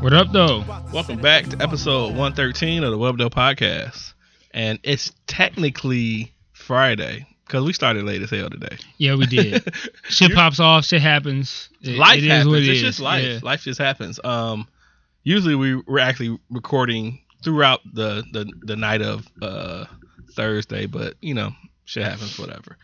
What up, though? Welcome back to episode 113 of the Web Dough Podcast. And it's technically Friday because we started late as hell today. Yeah, we did. shit pops off. Shit happens. It- life it is happens. what it it's is. just life. Yeah. Life just happens. Um, usually we we're actually recording throughout the the, the night of uh Thursday, but you know, shit happens. Whatever.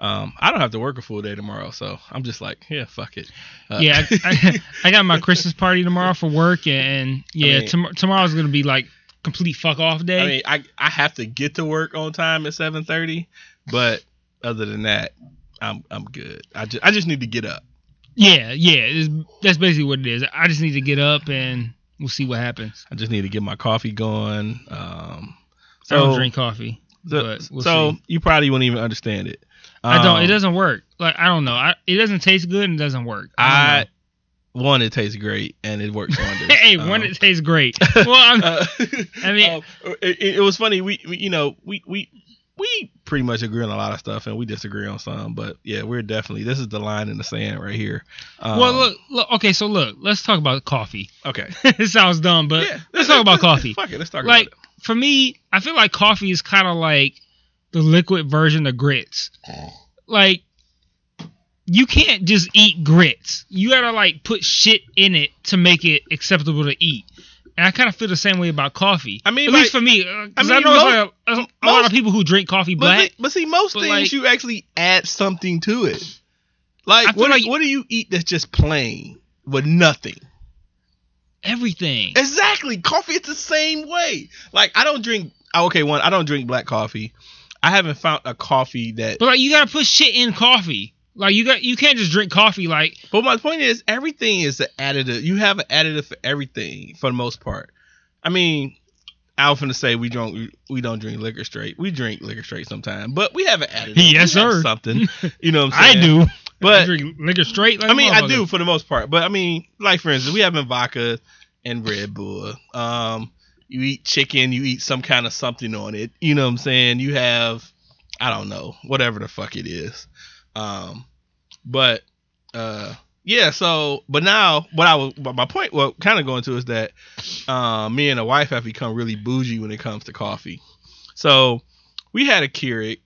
Um, I don't have to work a full day tomorrow, so I'm just like, yeah, fuck it. Uh, Yeah, I, I, I got my Christmas party tomorrow for work, and yeah, mean- tom- tomorrow's gonna be like complete fuck off day. I mean, I I have to get to work on time at seven thirty, but other than that, I'm I'm good. I just I just need to get up. yeah, yeah, that's basically what it is. I just need to get up, and we'll see what happens. I just need to get my coffee going. Um, I don't drink coffee. the- but we'll so see. you probably wouldn't even understand it. I don't. Um, It doesn't work. Like I don't know. I, it doesn't taste good and it doesn't work. I, I one, it tastes great and it works wonders. hey, one Um, it tastes great. Well, uh, I mean- um, it, it was funny. We, we you know we we we pretty much agree on a lot of stuff and we disagree on some. But yeah, we're definitely this is the line in the sand right here. Um, well, look, look. Okay, so look. Let's talk about coffee. Okay. it sounds dumb, but yeah, let's talk about coffee. Fuck it. Let's talk like about for me, I feel like coffee is kind of like the liquid version of grits. Like you can't just eat grits. You gotta like put shit in it to make it acceptable to eat. And I kind of feel the same way about coffee. I mean, at like- least for me, because I, uh, mean, know most- like a, a, a lot of people who drink coffee it. But, black. see, but see, most but, things like- you actually add something to it. Like what, do- like- what do you eat that's just plain with nothing? Everything. Exactly. Coffee it's the same way. Like I don't drink oh, okay, one, I don't drink black coffee. I haven't found a coffee that But like you gotta put shit in coffee. Like you got you can't just drink coffee like But my point is everything is an additive. You have an additive for everything for the most part. I mean, I was gonna say we don't we don't drink liquor straight. We drink liquor straight sometimes, but we have an additive. Yes, We have sir. Something. You know what I'm saying? I do. I But drink liquor straight. Like I mean, I do for the most part. But I mean, like for instance, we having vodka and Red Bull. Um, you eat chicken, you eat some kind of something on it. You know what I'm saying? You have, I don't know, whatever the fuck it is. Um, but uh, yeah. So, but now, what I was, but my point, what kind of going to is that, um, me and the wife have become really bougie when it comes to coffee. So, we had a Keurig.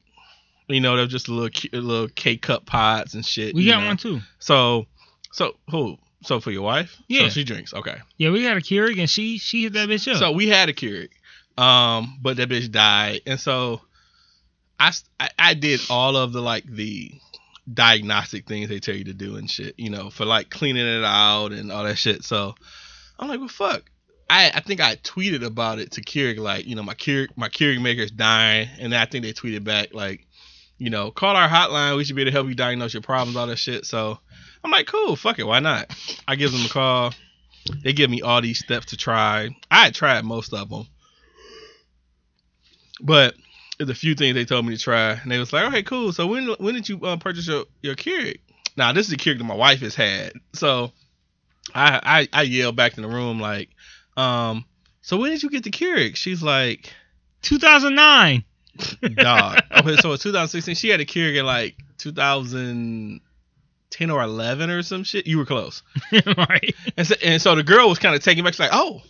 You know, they're just a little, little K cup pots and shit. We got know. one too. So, so who? So for your wife? Yeah. So she drinks. Okay. Yeah, we got a Keurig and she she hit that bitch up. So we had a Keurig, um, but that bitch died, and so I I did all of the like the diagnostic things they tell you to do and shit, you know, for like cleaning it out and all that shit. So I'm like, well, fuck. I, I think I tweeted about it to Keurig, like, you know, my Keurig, my Keurig maker's dying, and I think they tweeted back, like, you know, call our hotline. We should be able to help you diagnose your problems, all that shit. So I'm like, cool, fuck it, why not? I give them a call. They give me all these steps to try. I had tried most of them, but there's a few things they told me to try, and they was like, okay, cool. So when when did you uh, purchase your your Keurig? Now this is the Keurig that my wife has had. So I I, I yelled back in the room like, um, so when did you get the Keurig? She's like, 2009. dog. okay, so in 2016, she had a Keurig in like 2010 or 11 or some shit. You were close. right. And so, and so the girl was kind of taking back. She's like, oh,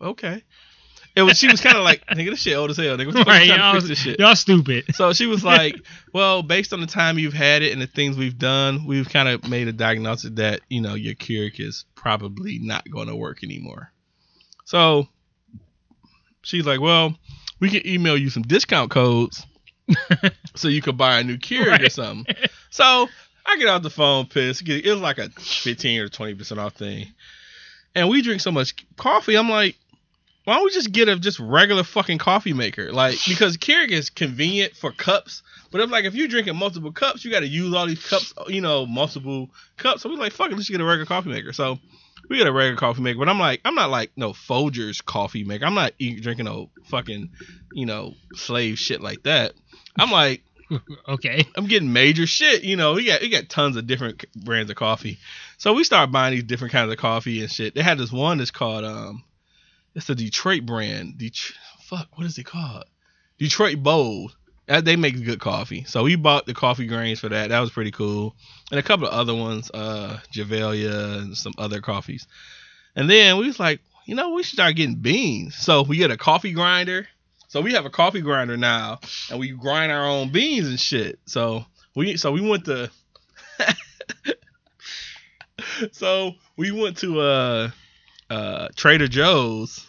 okay. It was. She was kind of like, nigga, this shit old as hell. Nigga, Right. you trying to Y'all, this shit? y'all stupid. So she was like, well, based on the time you've had it and the things we've done, we've kind of made a diagnosis that you know your Keurig is probably not going to work anymore. So she's like, well, we can email you some discount codes so you could buy a new Keurig or Right. something. So I get out the phone pissed. It was like a 15 or 20% off thing. And we drink so much coffee. I'm like, why don't we just get a just regular fucking coffee maker? Like, because Keurig is convenient for cups. But if like if you're drinking multiple cups, you got to use all these cups, you know, multiple cups. So we're like, fuck it, let's get a regular coffee maker. So we got a regular coffee maker, but I'm like, I'm not like no Folgers coffee maker. I'm not drinking no fucking, you know, slave shit like that. I'm like, Okay. I'm getting major shit. You know, we got we got tons of different brands of coffee. So we started buying these different kinds of coffee and shit. They had this one that's called um, it's a Detroit brand. Det- fuck, what is it called? Detroit Bold. They make good coffee. So we bought the coffee grains for that. That was pretty cool. And a couple of other ones, uh, Javelia and some other coffees. And then we was like, you know, we should start getting beans. So we get a coffee grinder. So we have a coffee grinder now, and we grind our own beans and shit. So we so we went to so we went to uh uh Trader Joe's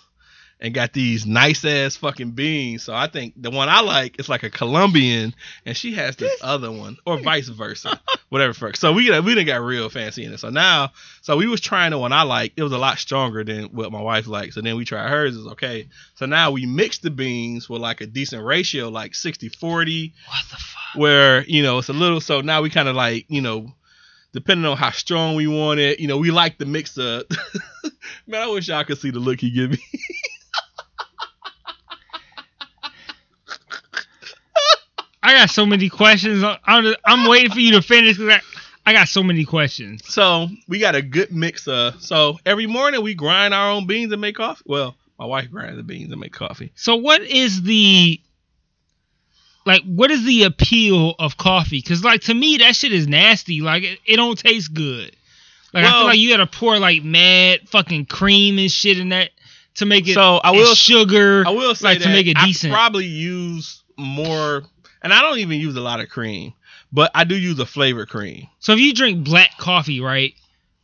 and got these nice ass fucking beans. So I think the one I like is like a Colombian, and she has this other one, or vice versa, whatever. Fuck. So we we didn't got real fancy in it. So now, so we was trying the one I like. It was a lot stronger than what my wife likes. So then we tried hers. Is okay. So now we mix the beans with like a decent ratio, like 60-40 What the fuck? where you know it's a little so now we kind of like you know depending on how strong we want it you know we like the mix of man i wish y'all could see the look he give me I got so many questions. I'm, I'm I'm waiting for you to finish because I, I got so many questions. so we got a good mix of so every morning we grind our own beans and make coffee well my wife grinds the beans and make coffee So what is the like what is the appeal of coffee? Cause like to me that shit is nasty. Like it, it don't taste good. Like I feel like you gotta pour like mad fucking cream and shit in that to make it So I will- sugar i will say like that to make it I decent. probably use more and i don't even use a lot of cream but i do use a flavored cream so if you drink black coffee, right?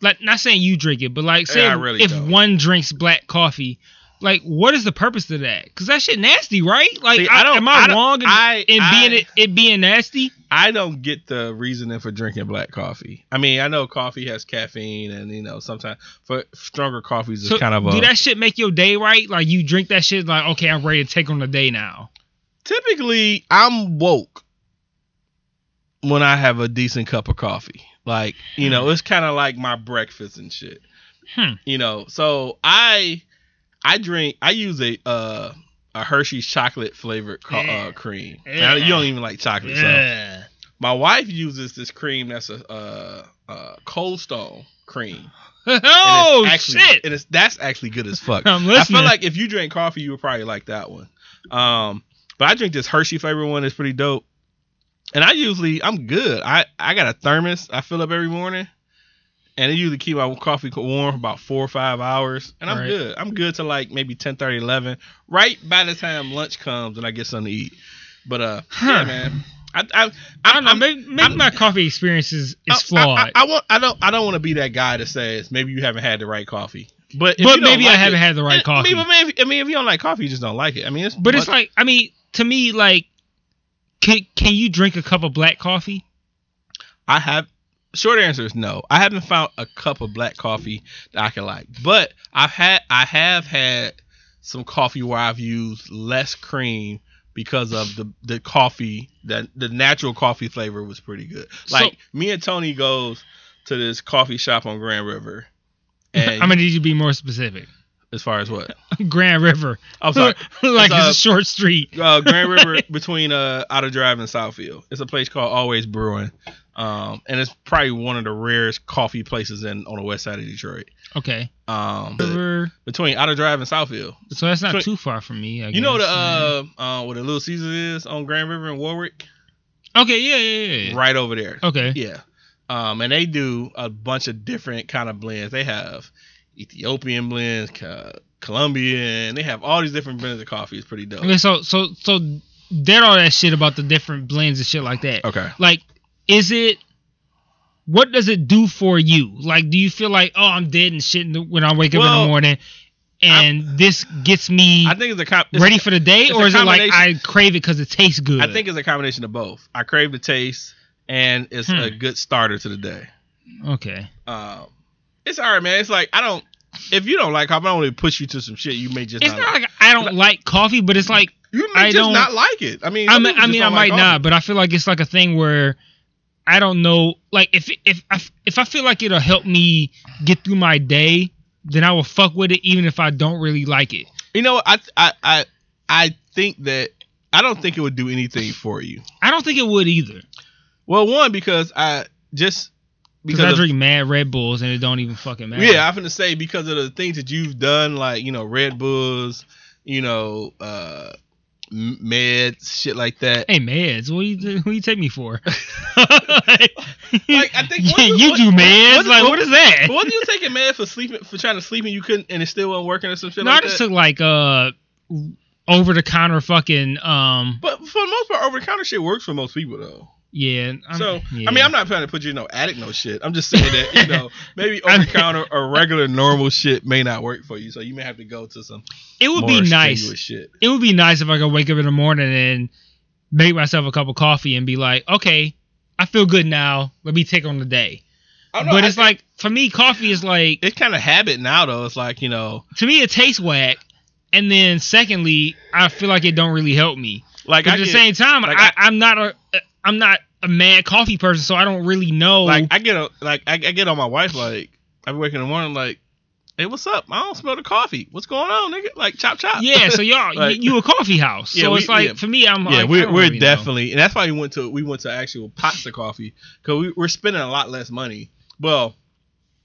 Like not saying you drink it, but like say Yeah, if, really if don't. one drinks black coffee, like what is the purpose of that? Cause that shit nasty, right? Like See, I, don't- am I, I wrong in, I- in I- being it, it being nasty? I don't get the reasoning for drinking black coffee. I mean, I know coffee has caffeine, and you know sometimes for stronger coffees is So kind of a. do that shit make your day right? Like you drink that shit, like okay, I'm ready to take on the day now. Typically, I'm woke when I have a decent cup of coffee. Like you know, it's kind of like my breakfast and shit. Hmm. You know, so I I drink. I use a uh a Hershey's chocolate flavored co- Yeah. uh, cream. Yeah. Now, you don't even like chocolate, so my wife uses this cream that's a uh, uh, Cold Stone cream. oh and it's actually, shit! And it's that's actually good as fuck. I'm I feel like if you drink coffee, you would probably like that one. Um, but I drink this Hershey flavor one. It's pretty dope. And I usually I'm good. I I got a thermos. I fill up every morning, and it usually keep my coffee warm for about four or five hours, and I'm Right. good. I'm good to like maybe 10, 30, 11, right by the time lunch comes and I get something to eat. But uh, yeah, man. I I, I don't know. Maybe, maybe my coffee experience is, is I- I- flawed. I, I, want. I don't. I don't want to be that guy that says maybe you haven't had the right coffee. But if but maybe I like haven't it- had the right I coffee. mean, but maybe, I mean, if you don't like coffee, you just don't like it. I mean, it's but it's like, I mean, to me, like, can can you drink a cup of black coffee? I have. Short answer is no. I haven't found a cup of black coffee that I can like. But I've had. I have had some coffee where I've used less cream because of the the coffee that the natural coffee flavor was pretty good. Like me and Tony goes to this coffee shop on Grand River. And I'm gonna need you to be more specific. As far as what? Grand River, I'm sorry. like It's, it's uh, a short street. uh, Grand River between uh, Outer Drive and Southfield. It's a place called Always Brewing, um, and it's probably one of the rarest coffee places in on the west side of Detroit. Okay, Um, River. between Outer Drive and Southfield. So that's not Between- too far from me. I You know guess. the uh, uh, where the Little Caesars is on Grand River in Warwick, Okay, yeah, yeah, yeah. right over there. Okay. Yeah. Um, and they do a bunch of different kind of blends. They have Ethiopian blends, co- Colombian. They have all these different blends of coffee. It's pretty dope. Okay, so so so dead all that shit about the different blends and shit like that. Okay. Like, is it? What does it do for you? Like, do you feel like, oh, I'm dead and shit when I wake up in the morning, and this gets me I think it's a ready for the day, or is it like I crave it because it tastes good? I think it's a combination of both. I crave the taste, and it's Hmm. a good starter to the day. okay. Um, it's alright, man. It's like I don't. If you don't like coffee, I don't really push you to some shit. You may just It's not. not like. like I don't like coffee, but it's like You may I just not like it. I mean, I mean, I mean, I might like not, but I feel like it's like a thing where I don't know. Like if if I if I feel like it'll help me get through my day, then I will fuck with it even if I don't really like it. You know. I I I I think that I don't think it would do anything for you. I don't think it would either. Well, one because I just Because I of- drink mad Red Bulls and it don't even fucking matter. Yeah, I'm gonna say because of the things that you've done, like you know, Red Bulls, you know, uh, meds, shit like that. Hey meds, what do you who you take me for? Like, I think yeah, you what- do meds. what- like what- what is that? But wasn't you taking meds for sleeping, for trying to sleep and you couldn't, and it still wasn't working or some shit no, like I just that? took like uh over the counter fucking um But for the most part, over the counter shit works for most people though. Yeah. I'm, So yeah. I mean, I'm not trying to put you in no addict no shit. I'm just saying that you know maybe over counter or regular normal shit may not work for you. So you may have to go to some It would be nice. shit. It would be nice if I could wake up in the morning and make myself a cup of coffee and be like, okay, I feel good now. Let me take on the day. Know, but I it's think like for me, coffee is like it's kind of habit now though. It's like you know, to me it tastes whack. And then secondly, I feel like it don't really help me. like But at the same time, like, I, I- I'm not a I'm not a mad coffee person, so I don't really know. like I get a, like I, I get on my wife like I be waking in the morning like, hey, what's up? I don't smell the coffee. What's going on, nigga? Like chop chop. yeah, so y'all Like- you, you a coffee house. Yeah, so we- it's like yeah. for me, I'm yeah, like, we're we're really know. definitely, and that's why we went to we went to actual pots of coffee because we, we're spending a lot less money. Well,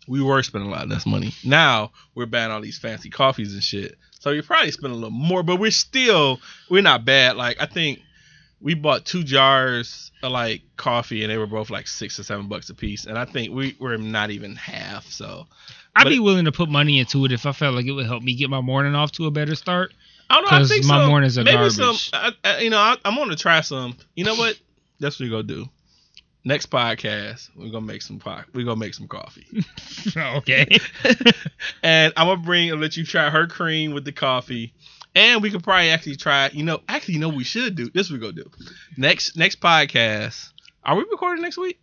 we were spending a lot less money. Now we're buying all these fancy coffees and shit. So you're probably spending a little more, but we're still we're not bad. Like I think we bought two jars of like coffee and they were both like six or seven bucks a piece, and I think we we're not even half. So I'd but be willing to put money into it if I felt like it would help me get my morning off to a better start. I don't know. I think my some, mornings are maybe garbage. some. I, I, you know, I, I'm gonna try some. You know what? That's what we gonna do. Next podcast, we're gonna make some. We're gonna make some coffee, okay. and I'm gonna bring and let you try her cream with the coffee, and we could probably actually try. You know, actually, you know, we should do this. We gonna do next next podcast. Are we recording next week?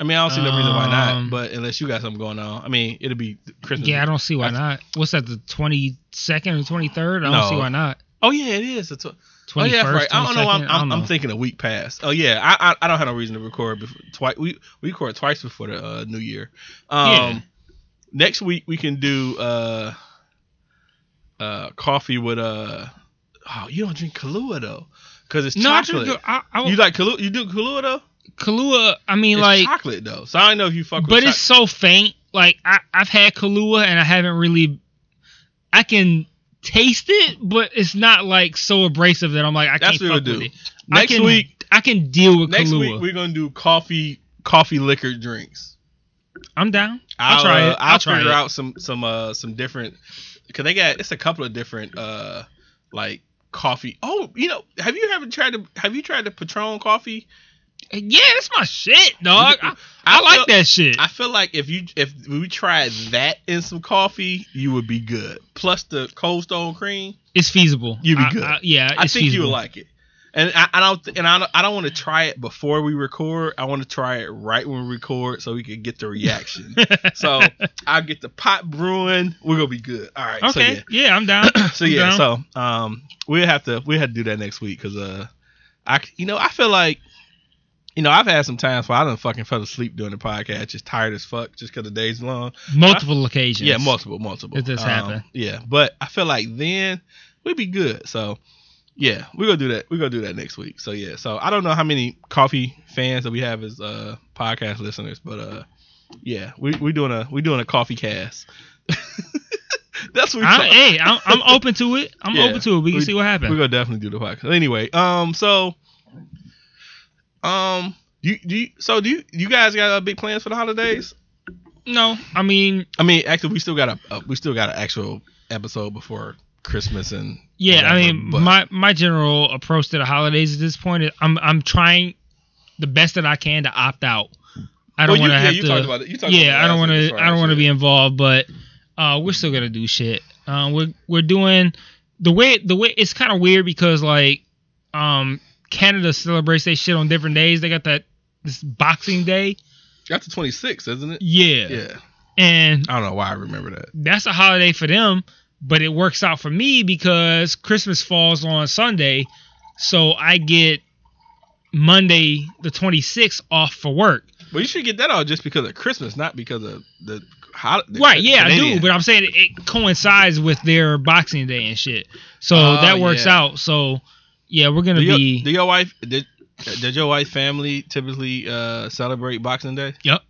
I mean, I don't see no reason why not. Um, But unless you got something going on, I mean, it'll be Christmas. yeah, I don't see why not. What's that? The twenty second or twenty third? I don't No. see why not. Oh yeah, it is. It's a, Oh yeah, right. I don't know. I'm, I'm, I'm thinking a week past. Oh yeah, I, I I don't have no reason to record before twice. We we record twice before the uh, new year. Um, Yeah. Next week we can do uh uh coffee with uh oh you don't drink Kahlua though because it's no, chocolate. drink. I, I, you like Kahlua? You do Kahlua though? Kahlua. I mean, It's like, chocolate though. So I don't know if you fuck but it's so faint. Like I, I've had Kahlua and I haven't really. I can taste it, but it's not like so abrasive that I'm like I That's can't what fuck with it. I next can, week. I can deal with Next Kahlua. week we're gonna do coffee coffee liquor drinks. I'm down. I'll, try uh, it. I'll, I'll try figure it. out some some uh some different because they got it's a couple of different uh like coffee. Oh, you know, have you ever tried to have you tried the Patron coffee? Yeah, that's my shit, dog. I, I I like feel- that shit. I feel like if you if we tried that in some coffee, you would be good. Plus the Cold Stone cream, it's feasible. You'd be I- good. Yeah, I think you would like it. And I, I don't and I don't, I don't want to try it before we record. I want to try it right when we record so we can get the reaction. so I'll get the pot brewing. We're gonna be good. All right. So, okay, yeah. yeah. I'm down. so I'm yeah, down. so um, we'll have to we have to do that next week because uh, I c- you know I feel like you know I've had some times where I done fucking fell asleep during the podcast, just tired as fuck, just because the day's long. multiple occasions. Yeah, multiple, multiple. It does Um, happen. Yeah, but I feel like then we'd be good. So yeah, we're gonna do that. We're gonna do that next week. So yeah, so I don't know how many coffee fans that we have as uh podcast listeners, but uh yeah, we we doing a we doing a coffee cast. That's what we I, hey, I'm, I'm open to it. I'm Yeah. open to it. We can We- see what happens. We're gonna definitely do the podcast. Anyway, um, so, um, do you, do you, so do you, you guys got uh, big plans for the holidays? No, I mean, I mean, actually, we still got a, uh, we still got an actual episode before Christmas and yeah, I mean, but- my my general approach to the holidays at this point is I'm I'm trying the best that I can to opt out. I don't Well, want to have to. talked about it. You talked yeah, I don't want to. I don't want to be involved, but uh, we're still gonna do shit. Uh, we're we're doing the way the way it's kind of weird because like um Canada celebrates their shit on different days. They got that this Boxing Day. That's the 26th, isn't it? Yeah. Yeah. And I don't know why I remember that. that's a holiday for them, but it works out for me because Christmas falls on Sunday, so I get Monday the 26th off for work. But you should get that out just because of Christmas, not because of the How, Right, yeah, I do, but I'm saying it, it coincides with their Boxing Day and shit. So Oh, that works yeah. out. So yeah, we're gonna do your, be do your wife did did your wife family typically uh celebrate Boxing Day? Yep.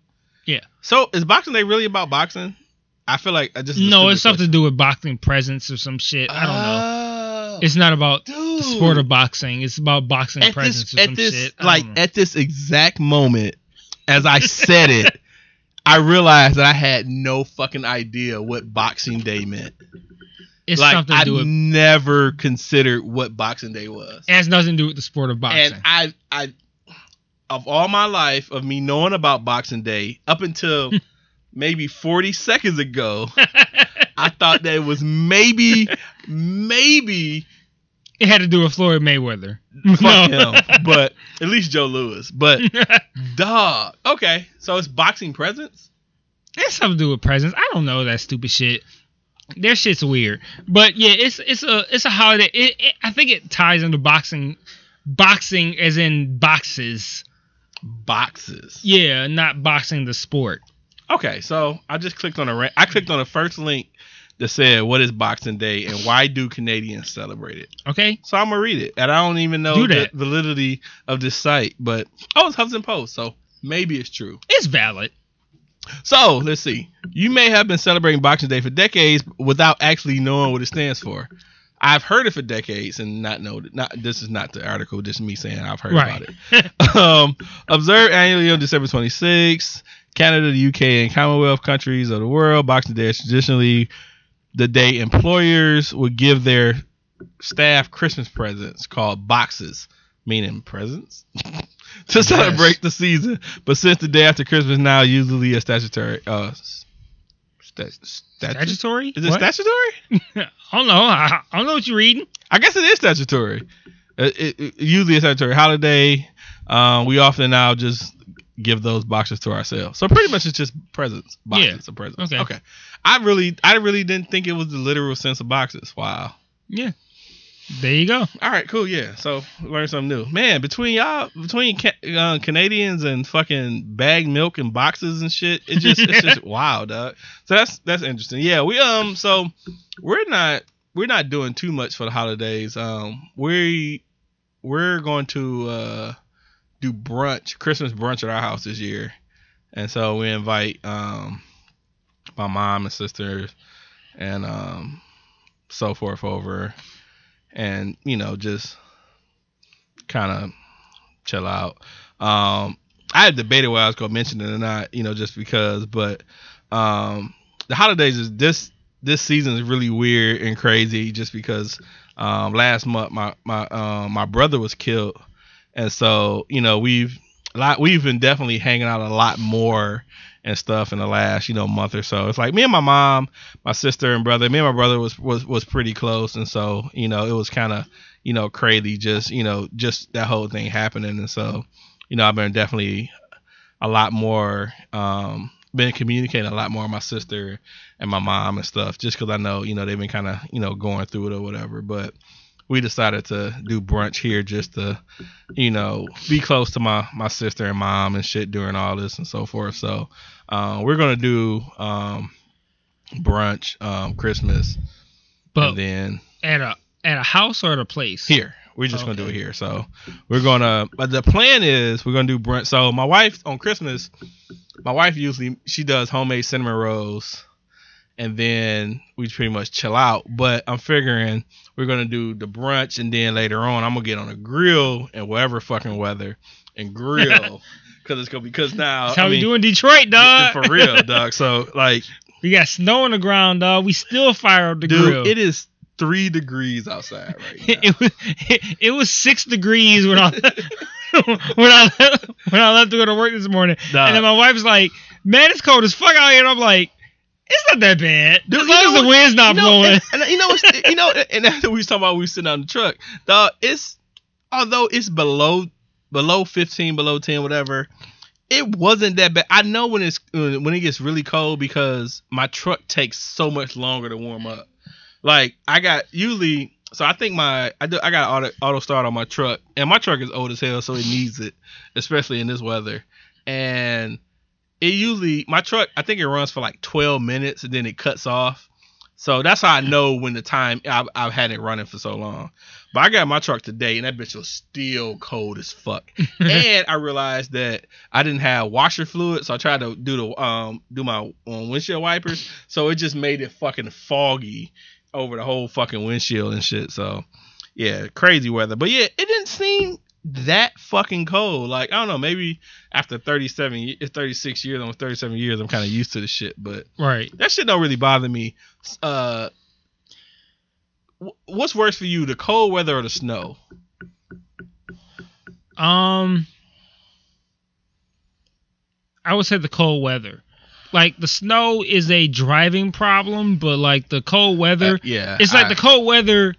Yeah. So is Boxing Day really about boxing? I feel like I just no, it's something to do with boxing presents or some shit. I don't know. know. It's not about Oh. Dude. the sport of boxing. It's about boxing at presents this or at some this shit. Like know. at this exact moment as I said it, I realized that I had no fucking idea what Boxing Day meant. it's like something I to do with. never considered what Boxing Day was. It has nothing to do with the sport of boxing. And I I of all my life of me knowing about Boxing Day up until maybe 40 seconds ago, I thought that it was maybe maybe it had to do with Floyd Mayweather. fuck No. him, but at least Joe Louis. But dog, okay, so it's boxing presents. It's something to do with presents. I don't know that stupid shit. Their shit's weird, but yeah, it's it's a it's a holiday. It, it, I think it ties into boxing, boxing as in boxes. Boxes. Yeah, not boxing the sport. Okay, so I just clicked on a ra- I clicked on the first link that said what is Boxing Day and why do Canadians celebrate it. Okay, So I'm gonna read it, and I don't even know Do the that. validity of this site, but oh, it's Huffington Post, so maybe it's true. it's valid. So let's see. You may have been celebrating Boxing Day for decades without actually knowing what it stands for. I've heard it for decades and not know. Not this is not the article. Just me saying I've heard Right. about it. um, observed annually on December 26th. Canada, the UK, and Commonwealth countries of the world. Boxing Day is traditionally the day employers would give their staff Christmas presents called boxes, meaning presents, to celebrate the season. But since the day after Christmas now usually a statutory uh? Statutory? Is it What? statutory? I don't know. I, I don't know what you're reading. I guess it is statutory. It, it, it- usually a statutory holiday. Um, we often now just give those boxes to ourselves. So pretty much it's just presents. Boxes Yeah. of presents. Okay. Okay. I really I really didn't think it was the literal sense of boxes. Wow. Yeah. There you go. All right, cool, yeah. So learn something new, man. Between y'all, between ca- uh, Canadians and fucking bag milk and boxes and shit, it just it's just wow, dog. So that's that's interesting. Yeah, we um, so we're not we're not doing too much for the holidays. Um, we we're going to uh do brunch, Christmas brunch at our house this year, and so we invite um my mom and sisters and um so forth over and you know just kind of chill out. Um, I had debated whether I was gonna mention it or not, you know, just because. But um, the holidays is this this season is really weird and crazy, just because um, last month my my um, my brother was killed, and so you know we've lot we've been definitely hanging out a lot more and stuff in the last you know month or so. It's like me and my mom, my sister and brother. Me and my brother was was was pretty close, and so you know it was kind of you know crazy just you know just that whole thing happening, and so you know I've been definitely a lot more um been communicating a lot more with my sister and my mom and stuff just because I know you know they've been kind of you know going through it or whatever, but. We decided to do brunch here just to, you know, be close to my my sister and mom and shit during all this and so forth. So, uh, we're gonna do um, brunch, um, Christmas, But and then at a at a house or at a place? here we're just gonna do it here. So we're gonna. But the plan is we're gonna do brunch. So my wife on Christmas, my wife usually she does homemade cinnamon rolls, and then we pretty much chill out. But I'm figuring we're gonna do the brunch, and then later on I'm gonna get on a grill and whatever fucking weather and grill. Cause it's gonna be because now That's how I we mean, do in Detroit, dog. for real, dog. So like we got snow on the ground, dog. We still fire up the Dude, grill. it is three degrees outside right now. it was it, it was six degrees when I when I left, when I left to go to work this morning, Nah. and then my wife's like, "Man, it's cold as fuck out here," and I'm like, "It's not that bad, Dude, as long as the wind's not you know, blowing." And, and you know you know, and after we was talking about we sitting on the truck, dog, it's although it's below below fifteen, below ten, whatever. It wasn't that bad. I know when it's when it gets really cold because my truck takes so much longer to warm up. Like I got usually, so I think my I do I got auto auto start on my truck, and my truck is old as hell, so it needs it, especially in this weather. And it usually my truck I think it runs for like 12 minutes and then it cuts off. So that's how I know when the time I've, I've had it running for so long. But I got my truck today and that bitch was still cold as fuck. and I realized that I didn't have washer fluid, so I tried to do the um do my um, windshield wipers, so it just made it fucking foggy over the whole fucking windshield and shit. So yeah, crazy weather. But yeah, it didn't seem that fucking cold. Like I don't know, maybe after 37 ye- 36 years, almost 37 years, I'm kind of used to the shit, but Right. that shit don't really bother me. Uh what's worse for you, the cold weather or the snow? Um, I would say the cold weather. Like the snow is a driving problem, but like the cold weather, Uh, yeah. it's like I- the cold weather.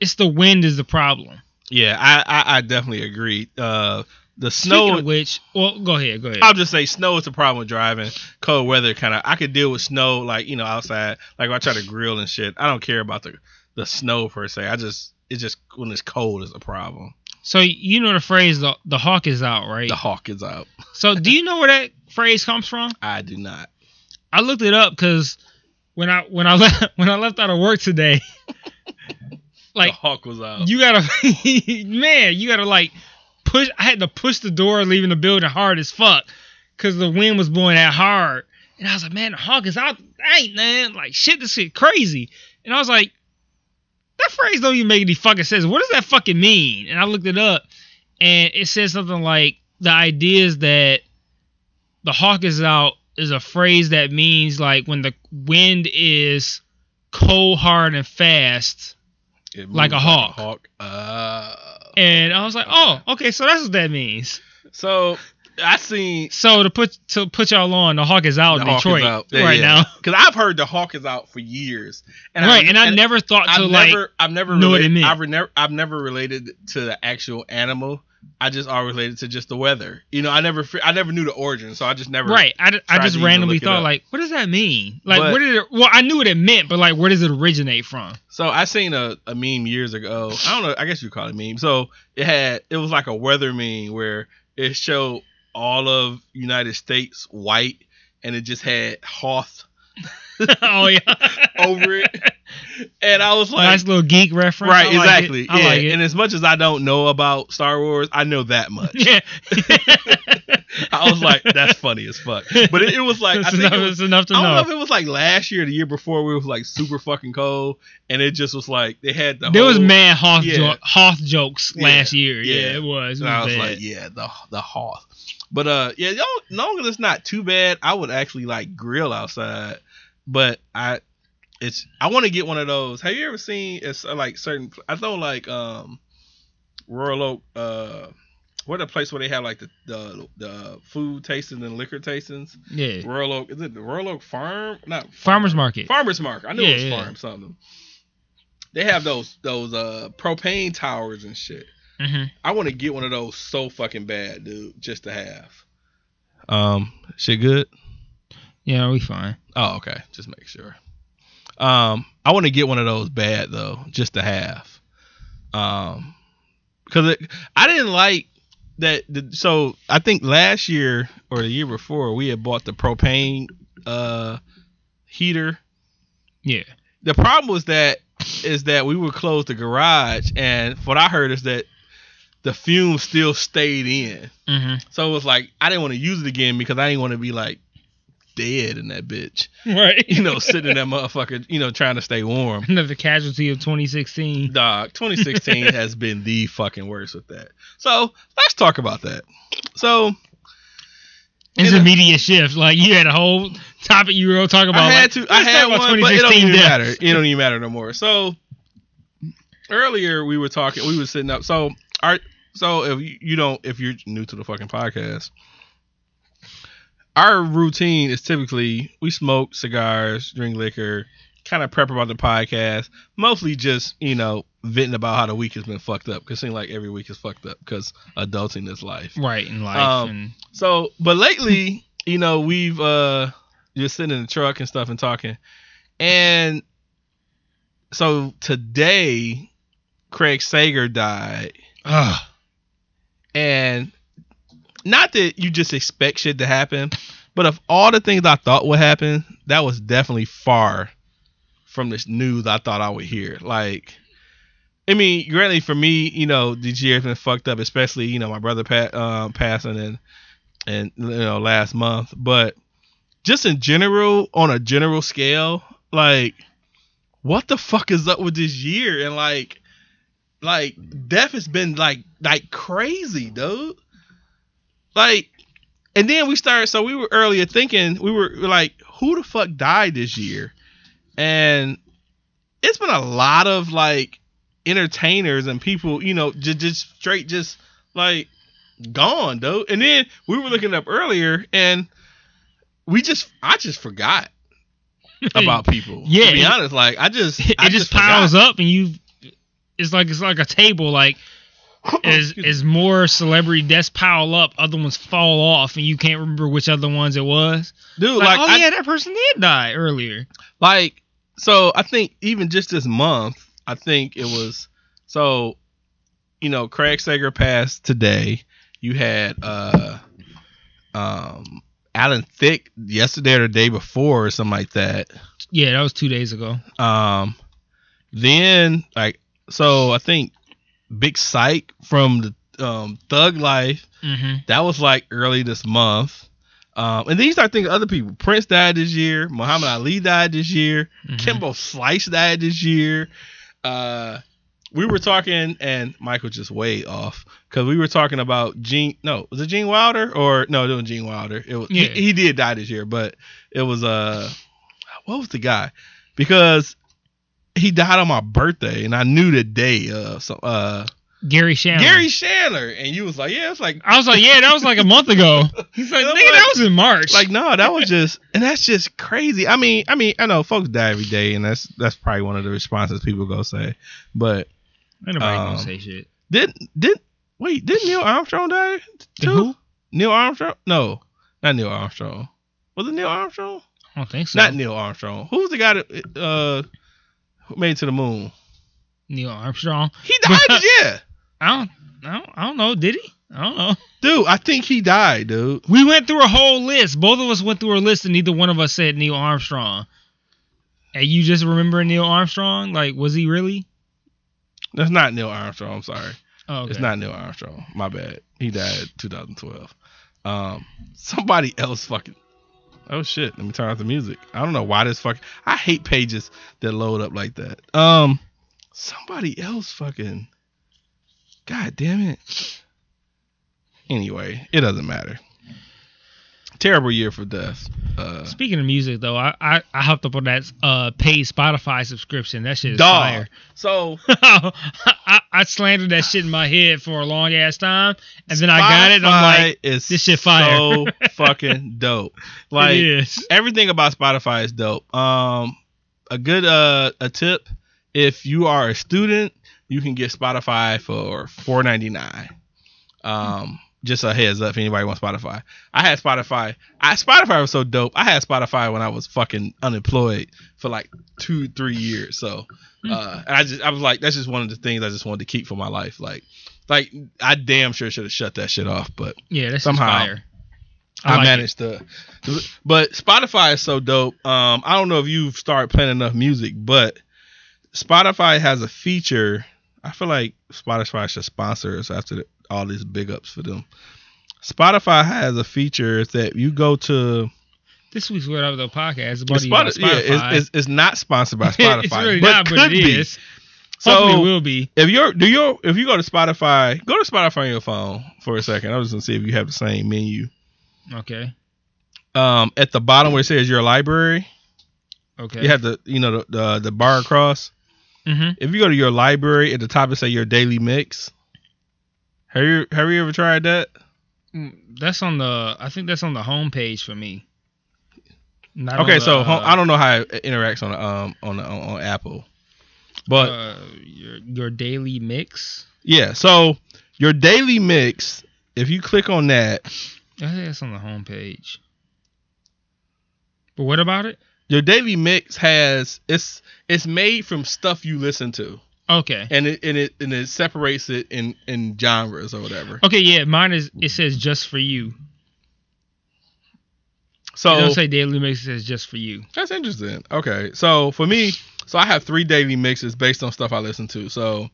It's the wind is the problem. Yeah, I, I I definitely agree. Uh the Speaking snow of which, well, go ahead, go ahead. I'll just say snow is a problem with driving. Cold weather kind of I could deal with snow like you know outside. Like I try to grill and shit. I don't care about the the snow per se. I just it's just when it's cold is a problem. so you know the phrase the the hawk is out, right? The hawk is out. So do you know where that phrase comes from? I do not. I looked it up because when I when I left when I left out of work today, like the hawk was out. you gotta man you gotta like push i had to push the door leaving the building hard as fuck because the wind was blowing that hard. And i was like man the hawk is out ain't man. Like shit this shit crazy. And i was like that phrase don't even make any fucking sense. What does that fucking mean? And i looked it up and it says something like the idea is that the hawk is out is a phrase that means like when the wind is cold hard and fast like a hawk. hawk. Uh, And I was like, oh, okay, so that's what that means. so I seen So to put to put y'all on, the Hawk is out in Detroit out Yeah, right yeah. now. Cause I've heard the hawk is out for years. And right, and I never thought to I've like never, I've never, know what it related. I've, never, I've never related to the actual animal. I just all related to just the weather. You know, I never, I never knew the origin, so I just never. right. I, tried just randomly thought like, what does that mean? Like, But- where did it? Well, I knew what it meant, but like, where does it originate from? So I seen a, a meme years ago. I don't know. I guess you call it meme. So it had, it was like a weather meme where it showed all of United States white, and it just had Hoth oh yeah, over it. And I was like, nice little geek reference. right, I like exactly. I yeah. like. And as much as I don't know about Star Wars, I know that much. yeah, I was like, that's funny as fuck. But it, it was like, I think enough, it was, it's enough to I don't know know. if it was like last year or the year before where it was like super fucking cold, and it just was like they had the there was whole- mad Hoth, Yeah. jo- Hoth jokes Yeah, last year. yeah. Yeah, it was. It And I was was bad. like, yeah, the the Hoth. But uh, yeah, y'all, long as it's not too bad, I would actually like grill outside. But I, it's I want to get one of those. Have you ever seen it's uh, like certain? I know like um, Royal Oak. Uh, what a place where they have like the the, the food tastings and liquor tastings. yeah. Royal Oak is it the Royal Oak Farm? Not Farmers market. Farmers Market. I knew Yeah, it was yeah. farm something. They have those those uh propane towers and shit. hmm I want to get one of those so fucking bad, dude, just to have. Um, shit good. Yeah, we fine. Oh, okay. Just make sure. Um, I want to get one of those bad though, just to have. Um, because I didn't like that. The, so I think last year or the year before we had bought the propane uh heater. Yeah. The problem was that is that we would close the garage, and what I heard is that the fumes still stayed in. hmm So it was like I didn't want to use it again because I didn't want to be like dead in that bitch. Right. You know, sitting in that motherfucker, you know, trying to stay warm. Another casualty of 2016. Dog, 2016 has been the fucking worst with that. So let's talk about that. So It's a media shift. Like you had a whole topic you were gonna talk about. I had like, to, I had one, but it don't even deaths. matter. It don't even matter no more. So earlier we were talking, we were sitting up. So our, so if you don't, if you're new to the fucking podcast, our routine is typically we smoke cigars, drink liquor, kind of prep about the podcast, mostly just you know venting about how the week has been fucked up. Cause it seems like every week is fucked up because adulting is life. Right in life. Um, and So, but lately, you know, we've uh just sitting in the truck and stuff and talking. And so today, Craig Sager died. Ugh. And not that you just expect shit to happen, But of all the things I thought would happen, that was definitely far from this news I thought I would hear. Like, I mean, granted for me, you know, this year's been fucked up, especially you know my brother pa- um, passing and and you know last month. But just in general, on a general scale, like, what the fuck is up with this year? And like, like death has been like like crazy, dude. Like, and then we started. So we were earlier thinking we were like, who the fuck died this year? And it's been a lot of like entertainers and people, you know, just just straight just like gone, though. And then we were looking up earlier, and we just I just forgot about people. Yeah, to be it- honest, like I just it I just, forgot. piles up and you it's like it's like a table like me. as more celebrity deaths pile up other ones fall off and you can't remember which other ones it was dude. like, Like, oh I, yeah that person did die earlier like so I think even just this month, I think it was so you know Craig Sager passed today. You had uh um Alan Thicke yesterday or the day before or something like that. yeah that was two days ago Um then like so I think Big Syke from the um Thug Life mm-hmm. that was like early this month. Um, and then you start thinking of other people. Prince died this year. Muhammad Ali died this year. Mhm. Kimbo Slice died this year. Uh, we were talking, and Michael just way off because we were talking about Gene. No, was it Gene Wilder or no? It was Gene Wilder. It was. Yeah. He, he did die this year, but it was uh, what was the guy? Because he died on my birthday, and I knew the day. Uh, so uh, Gary Shannon. Gary Shandling, and you was like, yeah, it's like I was like yeah that was like a month ago. He's like nigga like- that was in March. like no that was just and that's just crazy. I mean i mean i know folks die every day and that's that's probably one of the responses people go say. But ain't nobody um, gonna say shit. did did wait did neil armstrong die too? who? neil armstrong? No not neil armstrong. Was it neil armstrong? I don't think so. Not neil armstrong. Who's the guy that uh who made it to the moon Neil Armstrong he died yeah I don't I don't, I don't know did he I don't know dude i think he died dude We went through a whole list. Both of us went through a list, and neither one of us said Neil Armstrong. And you just remember Neil Armstrong? Like, was he really? that's not neil armstrong i'm sorry Oh, okay. It's not Neil Armstrong. My bad. He died 2012. Um, somebody else fucking. Oh shit! Let me turn off the music. I don't know why this fucking. I hate pages that load up like that. Um, somebody else fucking. God damn it. Anyway, it doesn't matter. Terrible year for death. Uh, Speaking of music, though, I, I I hopped up on that uh paid Spotify subscription. That shit is dog. fire. So I, I slandered that shit in my head for a long ass time, and then I got it. and I'm like, is this shit fire. So fucking dope. Like everything about Spotify is dope. Um, a good uh a tip if you are a student, you can get Spotify for four ninety nine. Um, just a heads up if anybody wants Spotify. I had Spotify. I Spotify was so dope. I had Spotify when I was fucking unemployed for like two three years. So, uh, and I just I was like, that's just one of the things I just wanted to keep for my life. Like, like I damn sure should have shut that shit off, but Yeah, that's somehow. fire. I, like it. managed to, but Spotify is so dope. Um, I don't know if you've started playing enough music, but Spotify has a feature. I feel like Spotify should sponsor us after the, all these big ups for them. Spotify has a feature that you go to. This week's Word of the podcast It's you Spotify, yeah, it's, it's, it's not sponsored by Spotify, it's really but not, could but it be. is. Hopefully, So it will be. if you're do your if you go to Spotify, go to Spotify on your phone for a second. I was gonna see if you have the same menu. Okay. Um, at the bottom where it says your library, Okay. You have the you know the the, the bar across. hmm If you go to your library at the top, it say your daily mix. Have you have you ever tried that? Mm, That's on the. I think that's on the home page for me. Not Okay, on so the, ho- I don't know how it interacts on um on on, on Apple, but uh, your your daily mix. yeah. So your daily mix, if you click on that, I think that's on the home page. But what about it? your daily mix has it's it's made from stuff you listen to, Okay. and it and it and it separates it in in genres or whatever. Okay, yeah, mine is. It says just for you. So It don't say daily mixes is just for you. That's interesting. Okay, so for me, so I have three daily mixes based on stuff I listen to. So